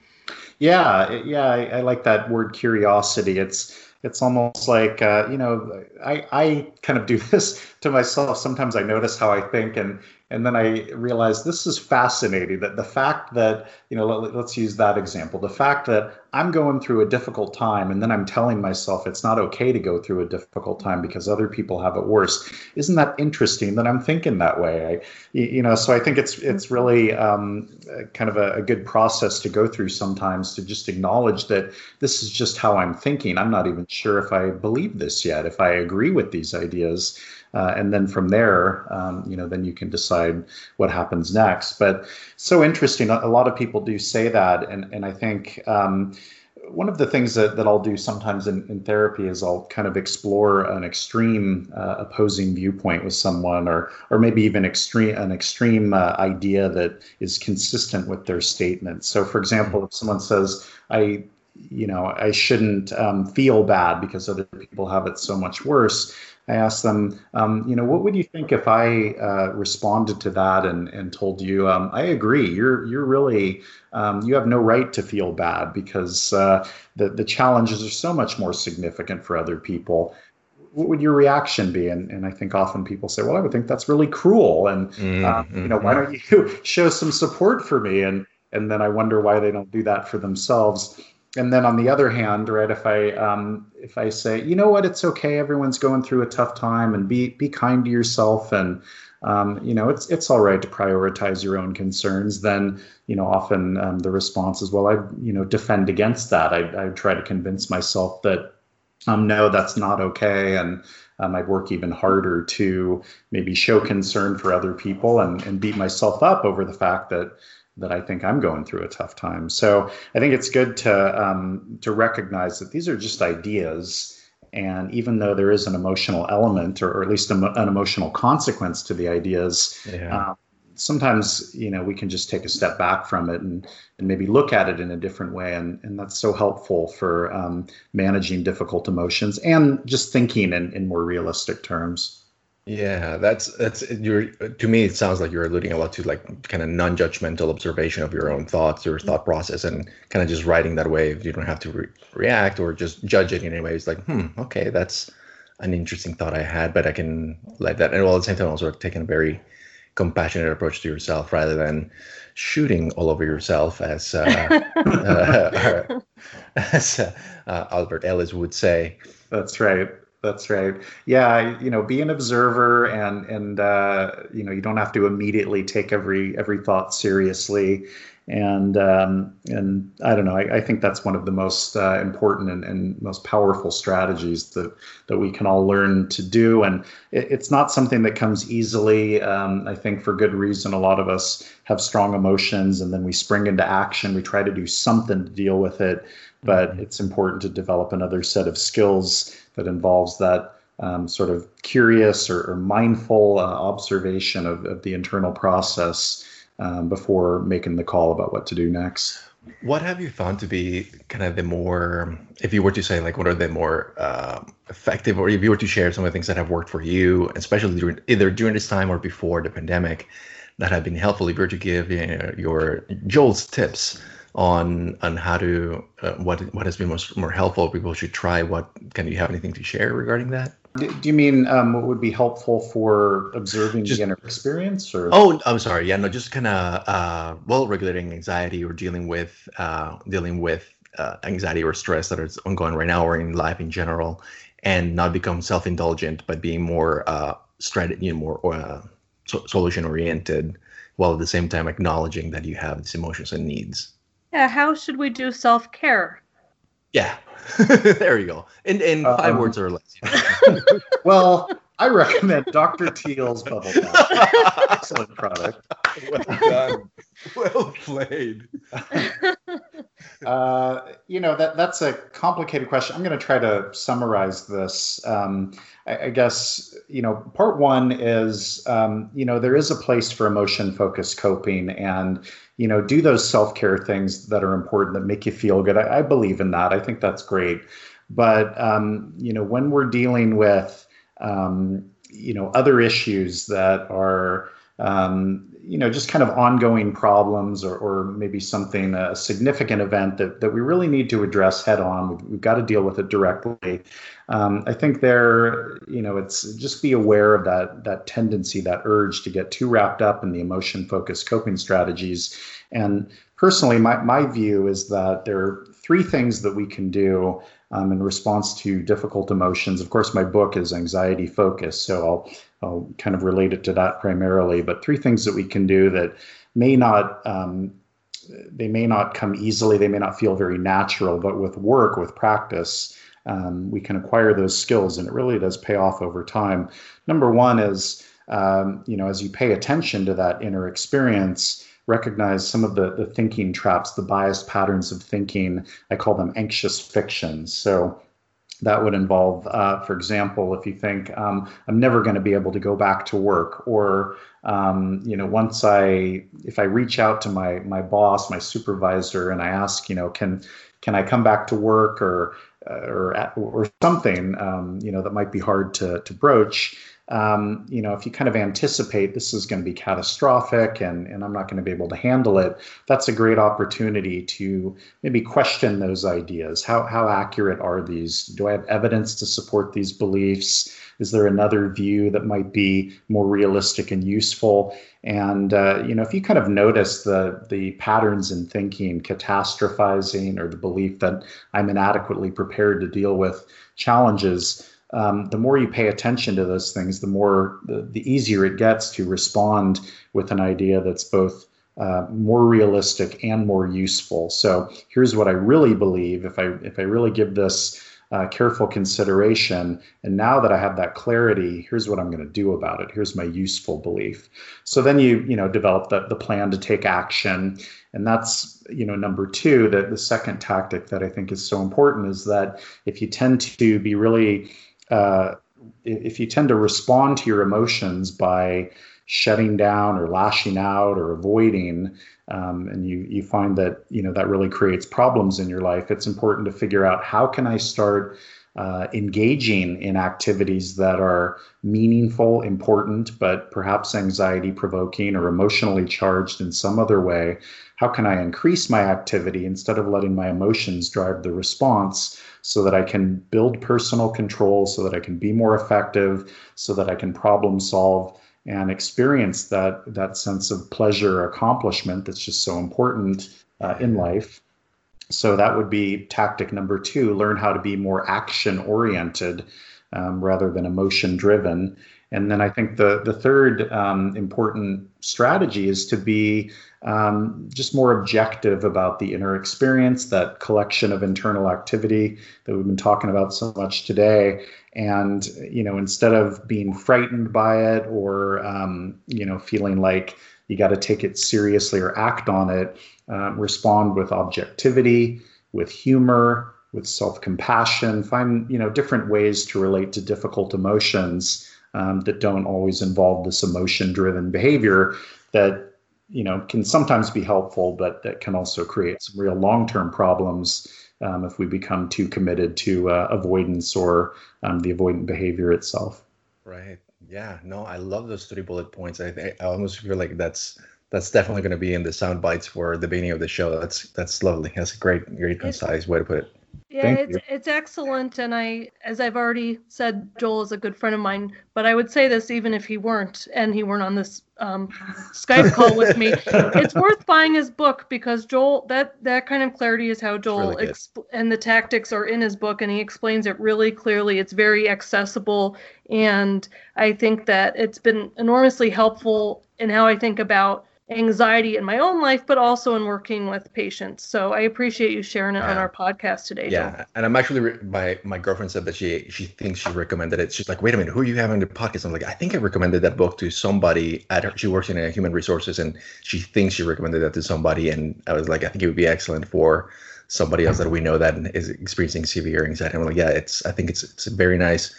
Yeah, yeah, I, I like that word curiosity. It's it's almost like uh, you know I, I kind of do this to myself. Sometimes i notice how i think and and then I realized this is fascinating that the fact that, you know, let, us use that example. The fact that I'm going through a difficult time and then I'm telling myself it's not okay to go through a difficult time because other people have it worse. Isn't that interesting that I'm thinking that way? I, you know, so I think it's it's really um, kind of a, a good process to go through sometimes to just acknowledge that this is just how I'm thinking. I'm not even sure if I believe this yet, if I agree with these ideas. Uh, and then from there, um, you know, then you can decide what happens next. But so interesting. A, lot of people do say that, and and I think. Um, one of the things that, that I'll do sometimes in, in therapy is I'll kind of explore an extreme uh, opposing viewpoint with someone, or or maybe even extreme an extreme uh, idea that is consistent with their statement. So, for example, if someone says, "I you know, I shouldn't um, feel bad because other people have it so much worse. I ask them, um, you know, what would you think if I uh, responded to that and, and told you, um, I agree, you're you're really um, you have no right to feel bad because uh, the the challenges are so much more significant for other people. What would your reaction be? And, and I think often people say, well, I would think that's really cruel, and mm-hmm. you know, why don't you show some support for me? And and then I wonder why they don't do that for themselves and then on the other hand, right, if I um, if I say, you know what, it's okay, everyone's going through a tough time, and be be kind to yourself, and um, you know, it's it's all right to prioritize your own concerns. Then you know, often um, the response is, well, I you know defend against that. I, I try to convince myself that um, no, that's not okay, and um, I'd work even harder to maybe show concern for other people and, and beat myself up over the fact that that I think I'm going through a tough time. So I think it's good to um, to recognize that these are just ideas, and even though there is an emotional element, or, or at least a, an emotional consequence to the ideas, yeah. um, sometimes you know we can just take a step back from it and and maybe look at it in a different way, and and that's so helpful for um, managing difficult emotions and just thinking in, in more realistic terms. Yeah, that's that's you're to me it sounds like you're alluding a lot to like kind of non-judgmental observation of your own thoughts, your thought process, and kind of just riding that wave. You don't have to re- react or just judge it in any way. It's like, hmm, okay, that's an interesting thought I had, but I can let that. And while at the same time, also taking a very compassionate approach to yourself rather than shooting all over yourself, as uh, uh, as uh, Albert Ellis would say. That's right. That's right. Yeah, you know, be an observer, and and uh, you know, you don't have to immediately take every every thought seriously. And um, and I don't know. I, I think that's one of the most uh, important and, and most powerful strategies that that we can all learn to do. And it, it's not something that comes easily. Um, I think for good reason. A lot of us have strong emotions, and then we spring into action. We try to do something to deal with it. But mm-hmm. it's important to develop another set of skills that involves that um, sort of curious or, or mindful uh, observation of, of, the internal process um, before making the call about what to do next. What have you found to be kind of the more, if you were to say, like, what are the more uh, effective, or if you were to share some of the things that have worked for you, especially during, either during this time or before the pandemic, that have been helpful? If you were to give you know, your Joel's tips on on how to uh, what what has been most more helpful. People should try what can you have anything to share regarding that? Do, do you mean um, what would be helpful for observing just, the inner experience or? Oh i'm sorry. Yeah no just kind of uh, well regulating anxiety or dealing with uh, dealing with uh, anxiety or stress that is ongoing right now or in life in general and not become self-indulgent but being more uh strategy you know, more uh, so- solution oriented while at the same time acknowledging that you have these emotions and needs yeah, how should we do self care? Yeah, there you go. In in um, five words or less. well, I recommend Dr. Teal's bubble bath. Excellent product. Well done. well played. Uh, you know that that's a complicated question. I'm going to try to summarize this. Um, I, I, guess you know part one is um, you know there is a place for emotion focused coping and you know, do those self care things that are important that make you feel good. I, I believe in that. I think that's great. But um, you know, when we're dealing with um, you know other issues that are um, you know just kind of ongoing problems or, or maybe something a significant event that, that we really need to address head on. We've, we've got to deal with it directly. Um, i think there you know it's just be aware of that that tendency that urge to get too wrapped up in the emotion focused coping strategies. And personally my, my view is that there are three things that we can do um, in response to difficult emotions. Of course, my book is anxiety focused, so I'll I'll kind of relate it to that primarily. But three things that we can do that may not um, they may not come easily, they may not feel very natural, but with work, with practice, um, we can acquire those skills, and it really does pay off over time. Number one is um, you know as you pay attention to that inner experience recognize some of the, the thinking traps, the biased patterns of thinking. I call them anxious fictions. So that would involve, uh, for example, if you think um, I'm never going to be able to go back to work, or um, you know, once I, if I reach out to my my boss, my supervisor, and I ask, you know, can can I come back to work, or uh, or or something um, you know that might be hard to to broach um, you know, if you kind of anticipate this is going to be catastrophic and, and I'm not going to be able to handle it, that's a great opportunity to maybe question those ideas. How, how accurate are these? Do I have evidence to support these beliefs? Is there another view that might be more realistic and useful? And uh, you know, if you kind of notice the the patterns in thinking, catastrophizing, or the belief that I'm inadequately prepared to deal with challenges, um, the more you pay attention to those things, the more the, the easier it gets to respond with an idea that's both uh, more realistic and more useful. So here's what I really believe. If I if I really give this uh, careful consideration, and now that I have that clarity, here's what I'm going to do about it. Here's my useful belief. So then you you know develop the, the plan to take action, and that's you know number two. That the second tactic that I think is so important is that if you tend to be really uh, if you tend to respond to your emotions by shutting down or lashing out or avoiding, um, and you you find that you know that really creates problems in your life, it's important to figure out how can I start uh, engaging in activities that are meaningful, important, but perhaps anxiety provoking or emotionally charged in some other way. How can I increase my activity instead of letting my emotions drive the response? so that I can build personal control, so that I can be more effective, so that I can problem solve and experience that that sense of pleasure accomplishment that's just so important uh, in life. So that would be tactic number two: learn how to be more action oriented um, rather than emotion driven. And then I think the the third um, important strategy is to be um, just more objective about the inner experience, that collection of internal activity that we've been talking about so much today. And you know, instead of being frightened by it or um, you know feeling like you got to take it seriously or act on it, uh, respond with objectivity, with humor, with self-compassion. Find you know different ways to relate to difficult emotions. Um, that don't always involve this emotion driven behavior that you know can sometimes be helpful, but that can also create some real long-term problems um, if we become too committed to uh, avoidance or um, the avoidant behavior itself. Right. Yeah. No, I love those three bullet points. I I almost feel like that's that's definitely going to be in the sound bites for the beginning of the show. That's that's lovely. That's a great, great concise way to put it. Yeah, Thank it's you. it's excellent, and I, as I've already said, Joel is a good friend of mine. But I would say this even if he weren't, and he weren't on this um, Skype call with me, it's worth buying his book because Joel, that that kind of clarity is how Joel really exp- and the tactics are in his book, and he explains it really clearly. It's very accessible, and I think that it's been enormously helpful in how I think about anxiety in my own life, but also in working with patients. So I appreciate you sharing it on our podcast today. Yeah, and I'm actually re- my my girlfriend said that she she thinks she recommended it. She's like, wait a minute, who are you having the podcast? I'm like, I think I recommended that book to somebody at her. She works in human resources, and she thinks she recommended that to somebody. And I was like, I think it would be excellent for somebody else that we know that is experiencing severe anxiety. I'm like, yeah, it's I think it's it's very nice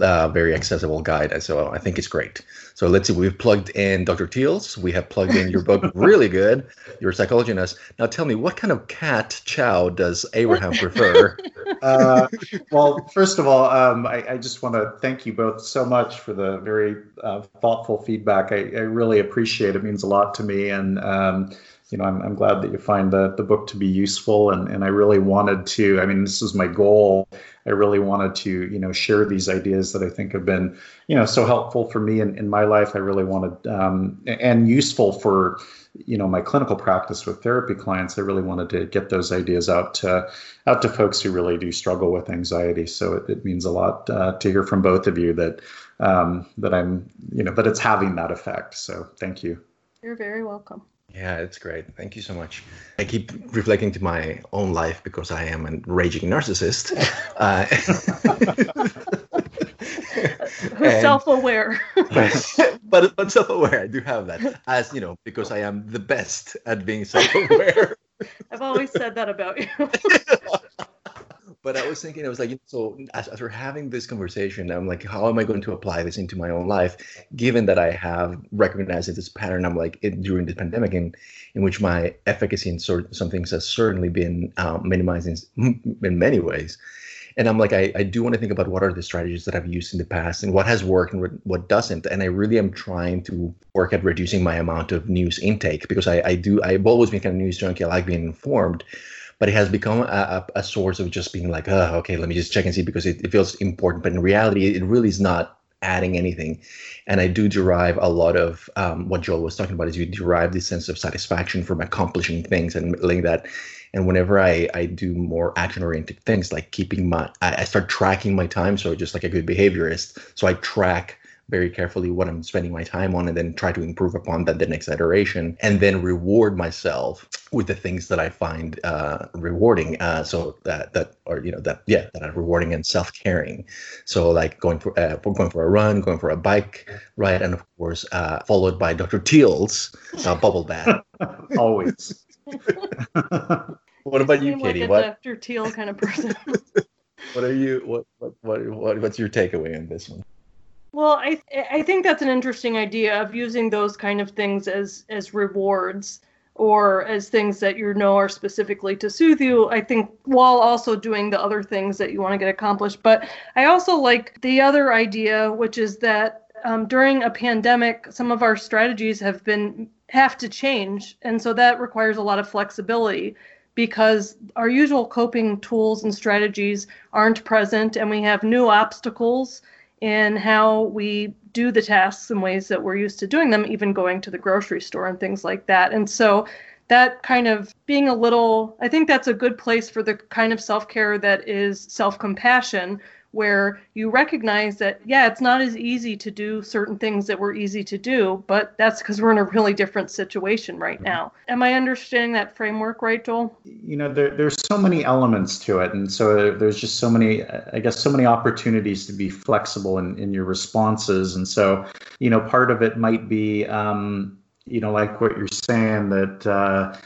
uh, very accessible guide. And So I think it's great. So let's see, we've plugged in Dr. Teals. We have plugged in your book, really good, Your Psychology Nest. Now tell me, what kind of cat chow does Abraham prefer? uh, well, first of all, um, I, I, just want to thank you both so much for the very uh, thoughtful feedback. I, I, really appreciate it. it. means a lot to me. And um, you know, I'm, I'm glad that you find the, the book to be useful. And, and I really wanted to, I mean, this is my goal. I really wanted to, you know, share these ideas that I think have been, you know, so helpful for me in, in my life. I really wanted, um, and useful for, you know, my clinical practice with therapy clients. I really wanted to get those ideas out to, out to folks who really do struggle with anxiety. So it, it means a lot uh, to hear from both of you that, um, that I'm, you know, that it's having that effect. So thank you. You're very welcome. Yeah, it's great. Thank you so much. I keep reflecting to my own life because I am a raging narcissist. Uh, Who's self-aware. but but self-aware, I do have that. As you know, because I am the best at being self-aware. I've always said that about you but I was thinking, I was like, so as, as, we're having this conversation, I'm like, how am I going to apply this into my own life, given that I have recognized this pattern? I'm like, it, during the pandemic, in, in which my efficacy in sort, some things has certainly been um, minimized in, many ways. and I'm like, I, I do want to think about what are the strategies that I've used in the past and what has worked and what, what doesn't. And I really am trying to work at reducing my amount of news intake because I, I do, I've always been kind of news junkie. I like being informed, but it has become a, a, source of just being like, oh, okay, let me just check and see because it, it feels important. But in reality, it really is not adding anything. And I do derive a lot of um, what Joel was talking about is you derive this sense of satisfaction from accomplishing things and letting that and whenever I, I do more action oriented things like keeping my, I, I start tracking my time. So just like a good behaviorist. So I track very carefully what I'm spending my time on and then try to improve upon that the next iteration and then reward myself with the things that I find uh, rewarding. Uh, so that, that, or, you know, that, yeah, that are rewarding and self-caring. So like going for, uh, going for a run, going for a bike ride, and of course, uh, followed by Dr. Teal's uh, bubble bath. Always. What about you, Katie? Like what Dr. Teal kind of person. what are you? What, what what what what's your takeaway on this one? Well, I I think that's an interesting idea of using those kind of things as as rewards or as things that you know are specifically to soothe you. I think while also doing the other things that you want to get accomplished. But I also like the other idea, which is that um, during a pandemic, some of our strategies have been have to change, and so that requires a lot of flexibility because our usual coping tools and strategies aren't present and we have new obstacles in how we do the tasks in ways that we're used to doing them, even going to the grocery store and things like that. And so that kind of being a little, I think that's a good place for the kind of self care that is self compassion, where you recognize that, yeah, it's not as easy to do certain things that were easy to do, but that's because we're in a really different situation right mm-hmm. now. Am I understanding that framework right, Joel? You know, there, there's so many elements to it. And so there's just so many, I guess, so many opportunities to be flexible in, in your responses. And so, you know, part of it might be, um, you know, like what you're saying that, uh,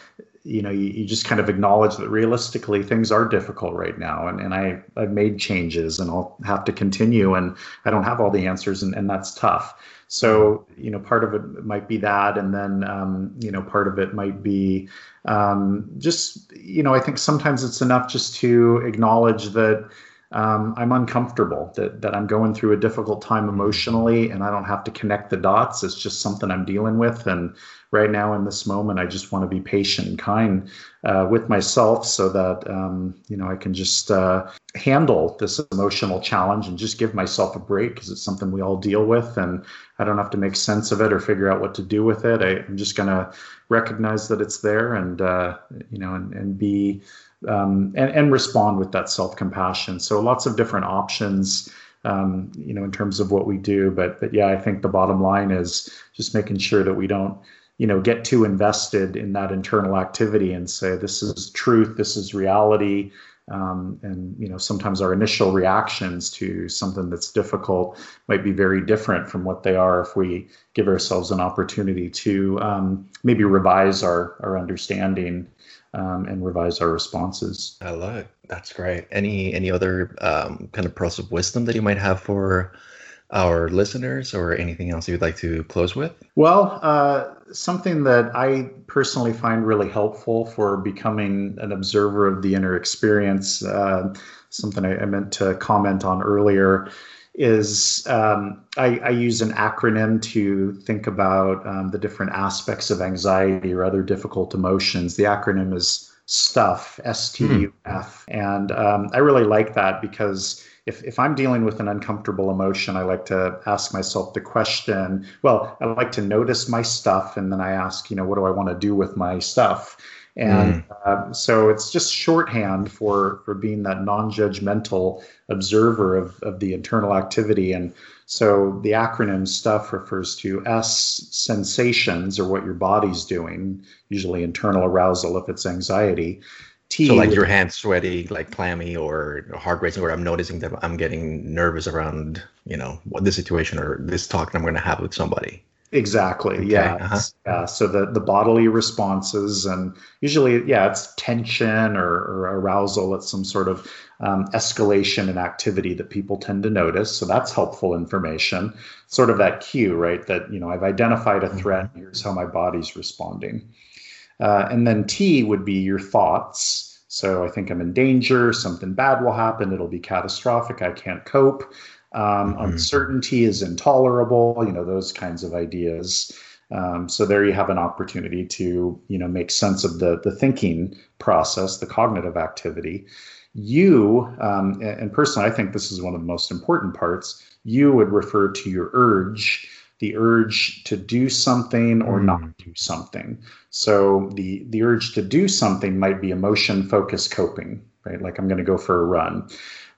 you know, you, you just kind of acknowledge that realistically things are difficult right now. And, and I, I've made changes and I'll have to continue and I don't have all the answers and, and that's tough. So, you know, part of it might be that. And then, um, you know, part of it might be um, just, you know, I think sometimes it's enough just to acknowledge that um, I'm uncomfortable, that, that I'm going through a difficult time emotionally and I don't have to connect the dots. It's just something I'm dealing with. And, right now in this moment, I just want to be patient and kind uh, with myself so that um, you know I can just uh, handle this emotional challenge and just give myself a break because it's something we all deal with, and I don't have to make sense of it or figure out what to do with it. I, am just gonna recognize that it's there and uh, you know and, and be um, and, and respond with that self compassion. So lots of different options. Um, you know, in terms of what we do, but but yeah, I think the bottom line is just making sure that we don't you know get too invested in that internal activity and say this is truth this is reality. Um, and you know sometimes our initial reactions to something that's difficult might be very different from what they are if we give ourselves an opportunity to um, maybe revise our our understanding um, and revise our responses. I love it. That's great. Any any other um, kind of pearls of wisdom that you might have for our listeners or anything else you'd like to close with? Well, uh, something that I personally find really helpful for becoming an observer of the inner experience, uh, something I, I, meant to comment on earlier, is um, I, I, use an acronym to think about um, the different aspects of anxiety or other difficult emotions. The acronym is STUF, S T U F. Mm. And um, I really like that because if, if I'm dealing with an uncomfortable emotion, I like to ask myself the question, well, I like to notice my stuff and then I ask, you know, what do I want to do with my stuff? And mm. uh, so it's just shorthand for, for being that non judgmental observer of, of the internal activity. And so the acronym stuff refers to S sensations or what your body's doing, usually internal arousal if it's anxiety. T. So like your hands sweaty, like clammy or heart racing, or I'm noticing that I'm getting nervous around, you know, what the situation or this talk that I'm going to have with somebody. Exactly. Okay. Yeah. Uh-huh. Yeah. So the the bodily responses and usually, yeah, it's tension or, or arousal. It's some sort of um, escalation in activity that people tend to notice. So that's helpful information. Sort of that cue, right? That you know, I've identified a threat. Mm-hmm. Here's how my body's responding. Uh, and then T would be your thoughts. So I think I'm in danger, something bad will happen, it'll be catastrophic, I can't cope. Um, mm-hmm. Uncertainty is intolerable, you know, those kinds of ideas. Um, so there you have an opportunity to, you know, make sense of the, the thinking process, the cognitive activity. You, um, and personally, I think this is one of the most important parts, you would refer to your urge the urge to do something or mm. not do something. So the the urge to do something might be emotion focused coping, right? Like I'm going to go for a run.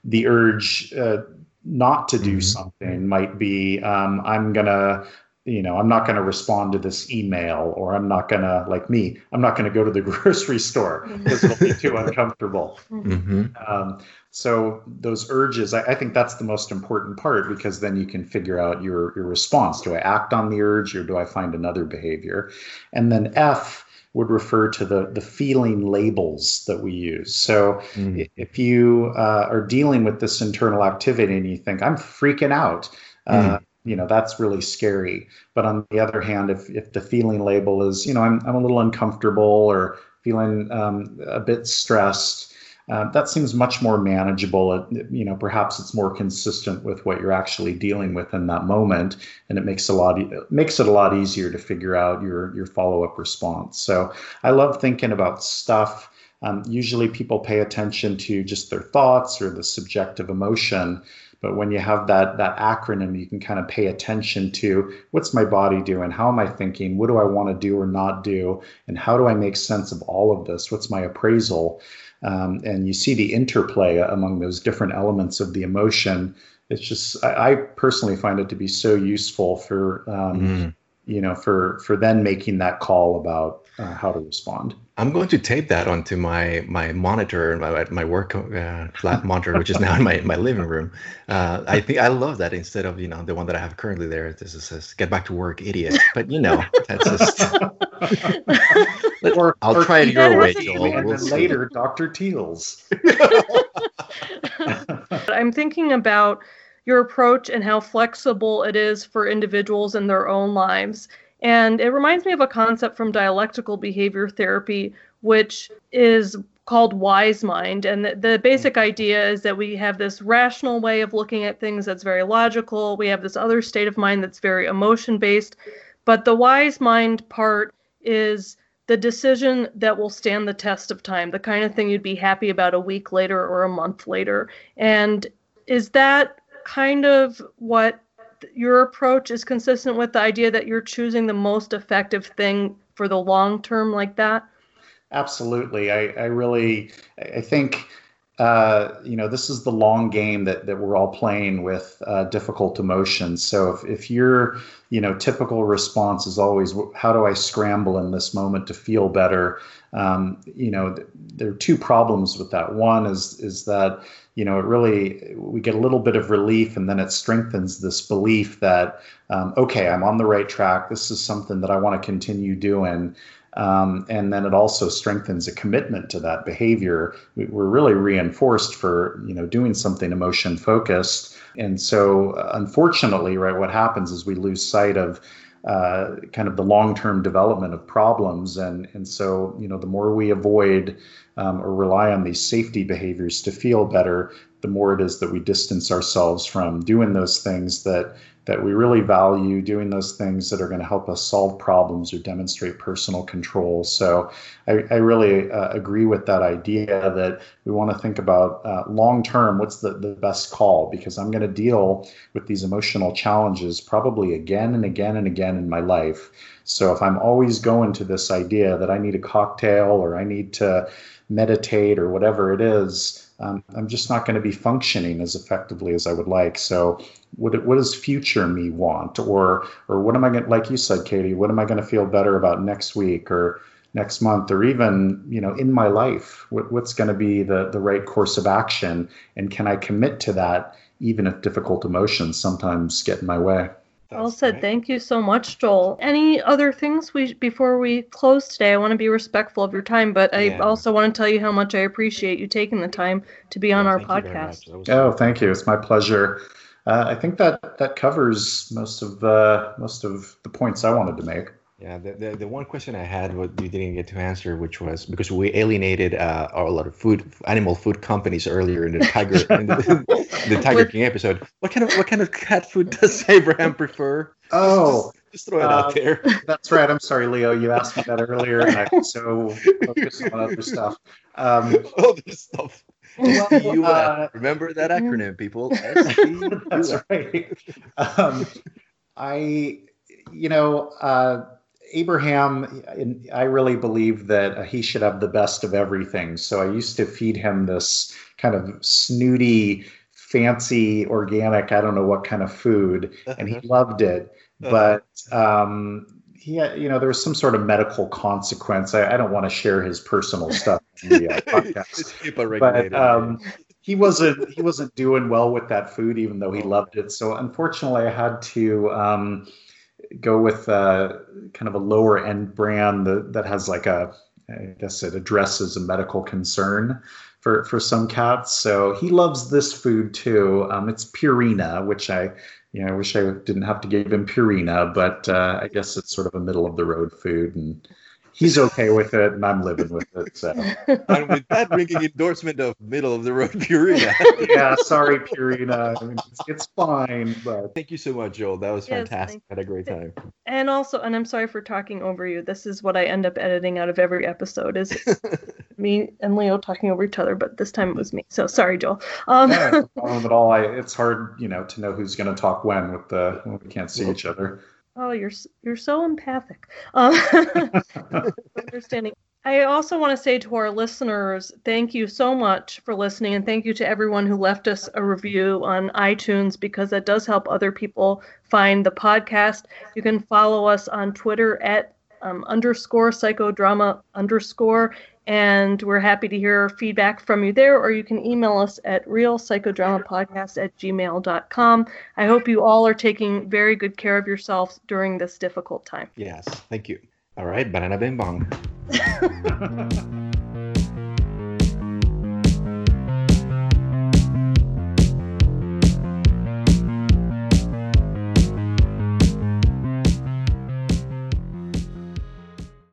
The urge uh, not to do mm-hmm. something might be um, I'm going to you know, I'm not going to respond to this email or I'm not going to, like me, I'm not going to go to the grocery store because it'll be too uncomfortable. Mm-hmm. Um, so those urges, I, I, think that's the most important part because then you can figure out your, your response. Do I act on the urge or do I find another behavior? And then F, would refer to the, the feeling labels that we use. So mm. if you uh, are dealing with this internal activity and you think, I'm freaking out, uh, mm you know that's really scary. But on the other hand if if the feeling label is you know i'm, I'm a little uncomfortable or feeling um, a bit stressed uh, that seems much more manageable. It, you know perhaps it's more consistent with what you're actually dealing with in that moment and it makes a lot it makes it a lot easier to figure out your your follow-up response. So i love thinking about stuff. Um, usually people pay attention to just their thoughts or the subjective emotion but when you have that that acronym, you can kind of pay attention to what's my body doing, how am I thinking, what do I want to do or not do, and how do I make sense of all of this? What's my appraisal? Um, and you see the interplay among those different elements of the emotion. It's just I, I personally find it to be so useful for um, mm. you know for for then making that call about uh, how to respond. I'm going to tape that onto my my monitor, my my work uh, flat monitor, which is now in my, my living room. Uh, I think I love that instead of you know the one that I have currently there. This is says "Get back to work, idiot." But you know that's just. or, I'll or try it your way, Joel. And we'll then later, Doctor Teals. I'm thinking about your approach and how flexible it is for individuals in their own lives and it reminds me of a concept from dialectical behavior therapy, which is called wise mind. And the, the, basic mm. idea is that we have this rational way of looking at things that's very logical. We have this other state of mind that's very emotion based. But the wise mind part is the decision that will stand the test of time, the kind of thing you'd be happy about a week later or a month later. And is that kind of what your approach is consistent with the idea that you're choosing the most effective thing for the long term like that? Absolutely. I, I really, I think, uh, you know, this is the long game that, that we're all playing with uh, difficult emotions. So if, if your, you know, typical response is always, how do I scramble in this moment to feel better? Um, you know, th- there are two problems with that. One is, is that, you know, it really we get a little bit of relief, and then it strengthens this belief that um, okay, I'm on the right track. This is something that I want to continue doing. Um, and then it also strengthens a commitment to that behavior. We're really reinforced for you know doing something emotion focused. And so, unfortunately, right, what happens is we lose sight of uh, kind of the long-term development of problems, and and so you know the more we avoid um, or rely on these safety behaviors to feel better, the more it is that we distance ourselves from doing those things that that we really value, doing those things that are going to help us solve problems or demonstrate personal control. So I, I really uh, agree with that idea that we want to think about uh, long term what's the, the best call because I'm going to deal with these emotional challenges probably again and again and again in my life. So if I'm always going to this idea that I need a cocktail or I need to meditate or whatever it is, um, I'm just not going to be functioning as effectively as I would like. So, what, what does future me want, or or what am I going like you said, Katie? What am I going to feel better about next week or next month, or even you know in my life? What, what's going to be the the right course of action, and can I commit to that even if difficult emotions sometimes get in my way? Well said. Great. Thank you so much, Joel. Any other things we before we close today? I want to be respectful of your time, but I yeah. also want to tell you how much I appreciate you taking the time to be on our podcast. Oh, thank you. It's my pleasure. Uh, I think that that covers most of uh, most of the points I wanted to make. Yeah, the, the, the one question I had, what you didn't get to answer, which was because we alienated uh, a lot of food, animal food companies earlier in the Tiger, in the, the Tiger King episode. What kind of what kind of cat food does Abraham prefer? Oh, just, just throw it uh, out there. That's right. I'm sorry, Leo. You asked me that earlier, and I was so focused on other stuff. Um, other stuff. Well, uh, Remember that acronym, people. That's right. Um, I, you know, uh, Abraham, I really believe that he should have the best of everything. So I used to feed him this kind of snooty, fancy, organic, I don't know what kind of food, and he loved it. But um, he, you know, there was some sort of medical consequence. I, I don't want to share his personal stuff in the uh, podcast, but um, he wasn't he wasn't doing well with that food, even though he loved it. So unfortunately, I had to. Um, go with uh, kind of a lower end brand that, that has like a, I guess it addresses a medical concern for, for some cats. So he loves this food too. Um, it's Purina, which I, you know, I wish I didn't have to give him Purina, but uh, I guess it's sort of a middle of the road food. And he's okay with it, and I'm living with it. So, and with that ringing endorsement of middle of the road Purina. yeah, sorry, Purina. I mean, it's, it's, fine, but thank you so much, Joel. That was yes, fantastic. Had a great time. And also, and I'm sorry for talking over you. This is what I end up editing out of every episode is me and Leo talking over each other, but this time it was me. So sorry, Joel. Um, yeah, no problem at all. I, it's hard, you know, to know who's going to talk when with the when we can't see each other. Oh, you're you're so empathic. Um, understanding. I also want to say to our listeners, thank you so much for listening, and thank you to everyone who left us a review on iTunes because that does help other people find the podcast. You can follow us on Twitter at um, underscore psychodrama underscore and we're happy to hear feedback from you there, or you can email us at realpsychodramapodcast at gmail.com. I hope you all are taking very good care of yourselves during this difficult time. Yes, thank you. All right, banana bing bong.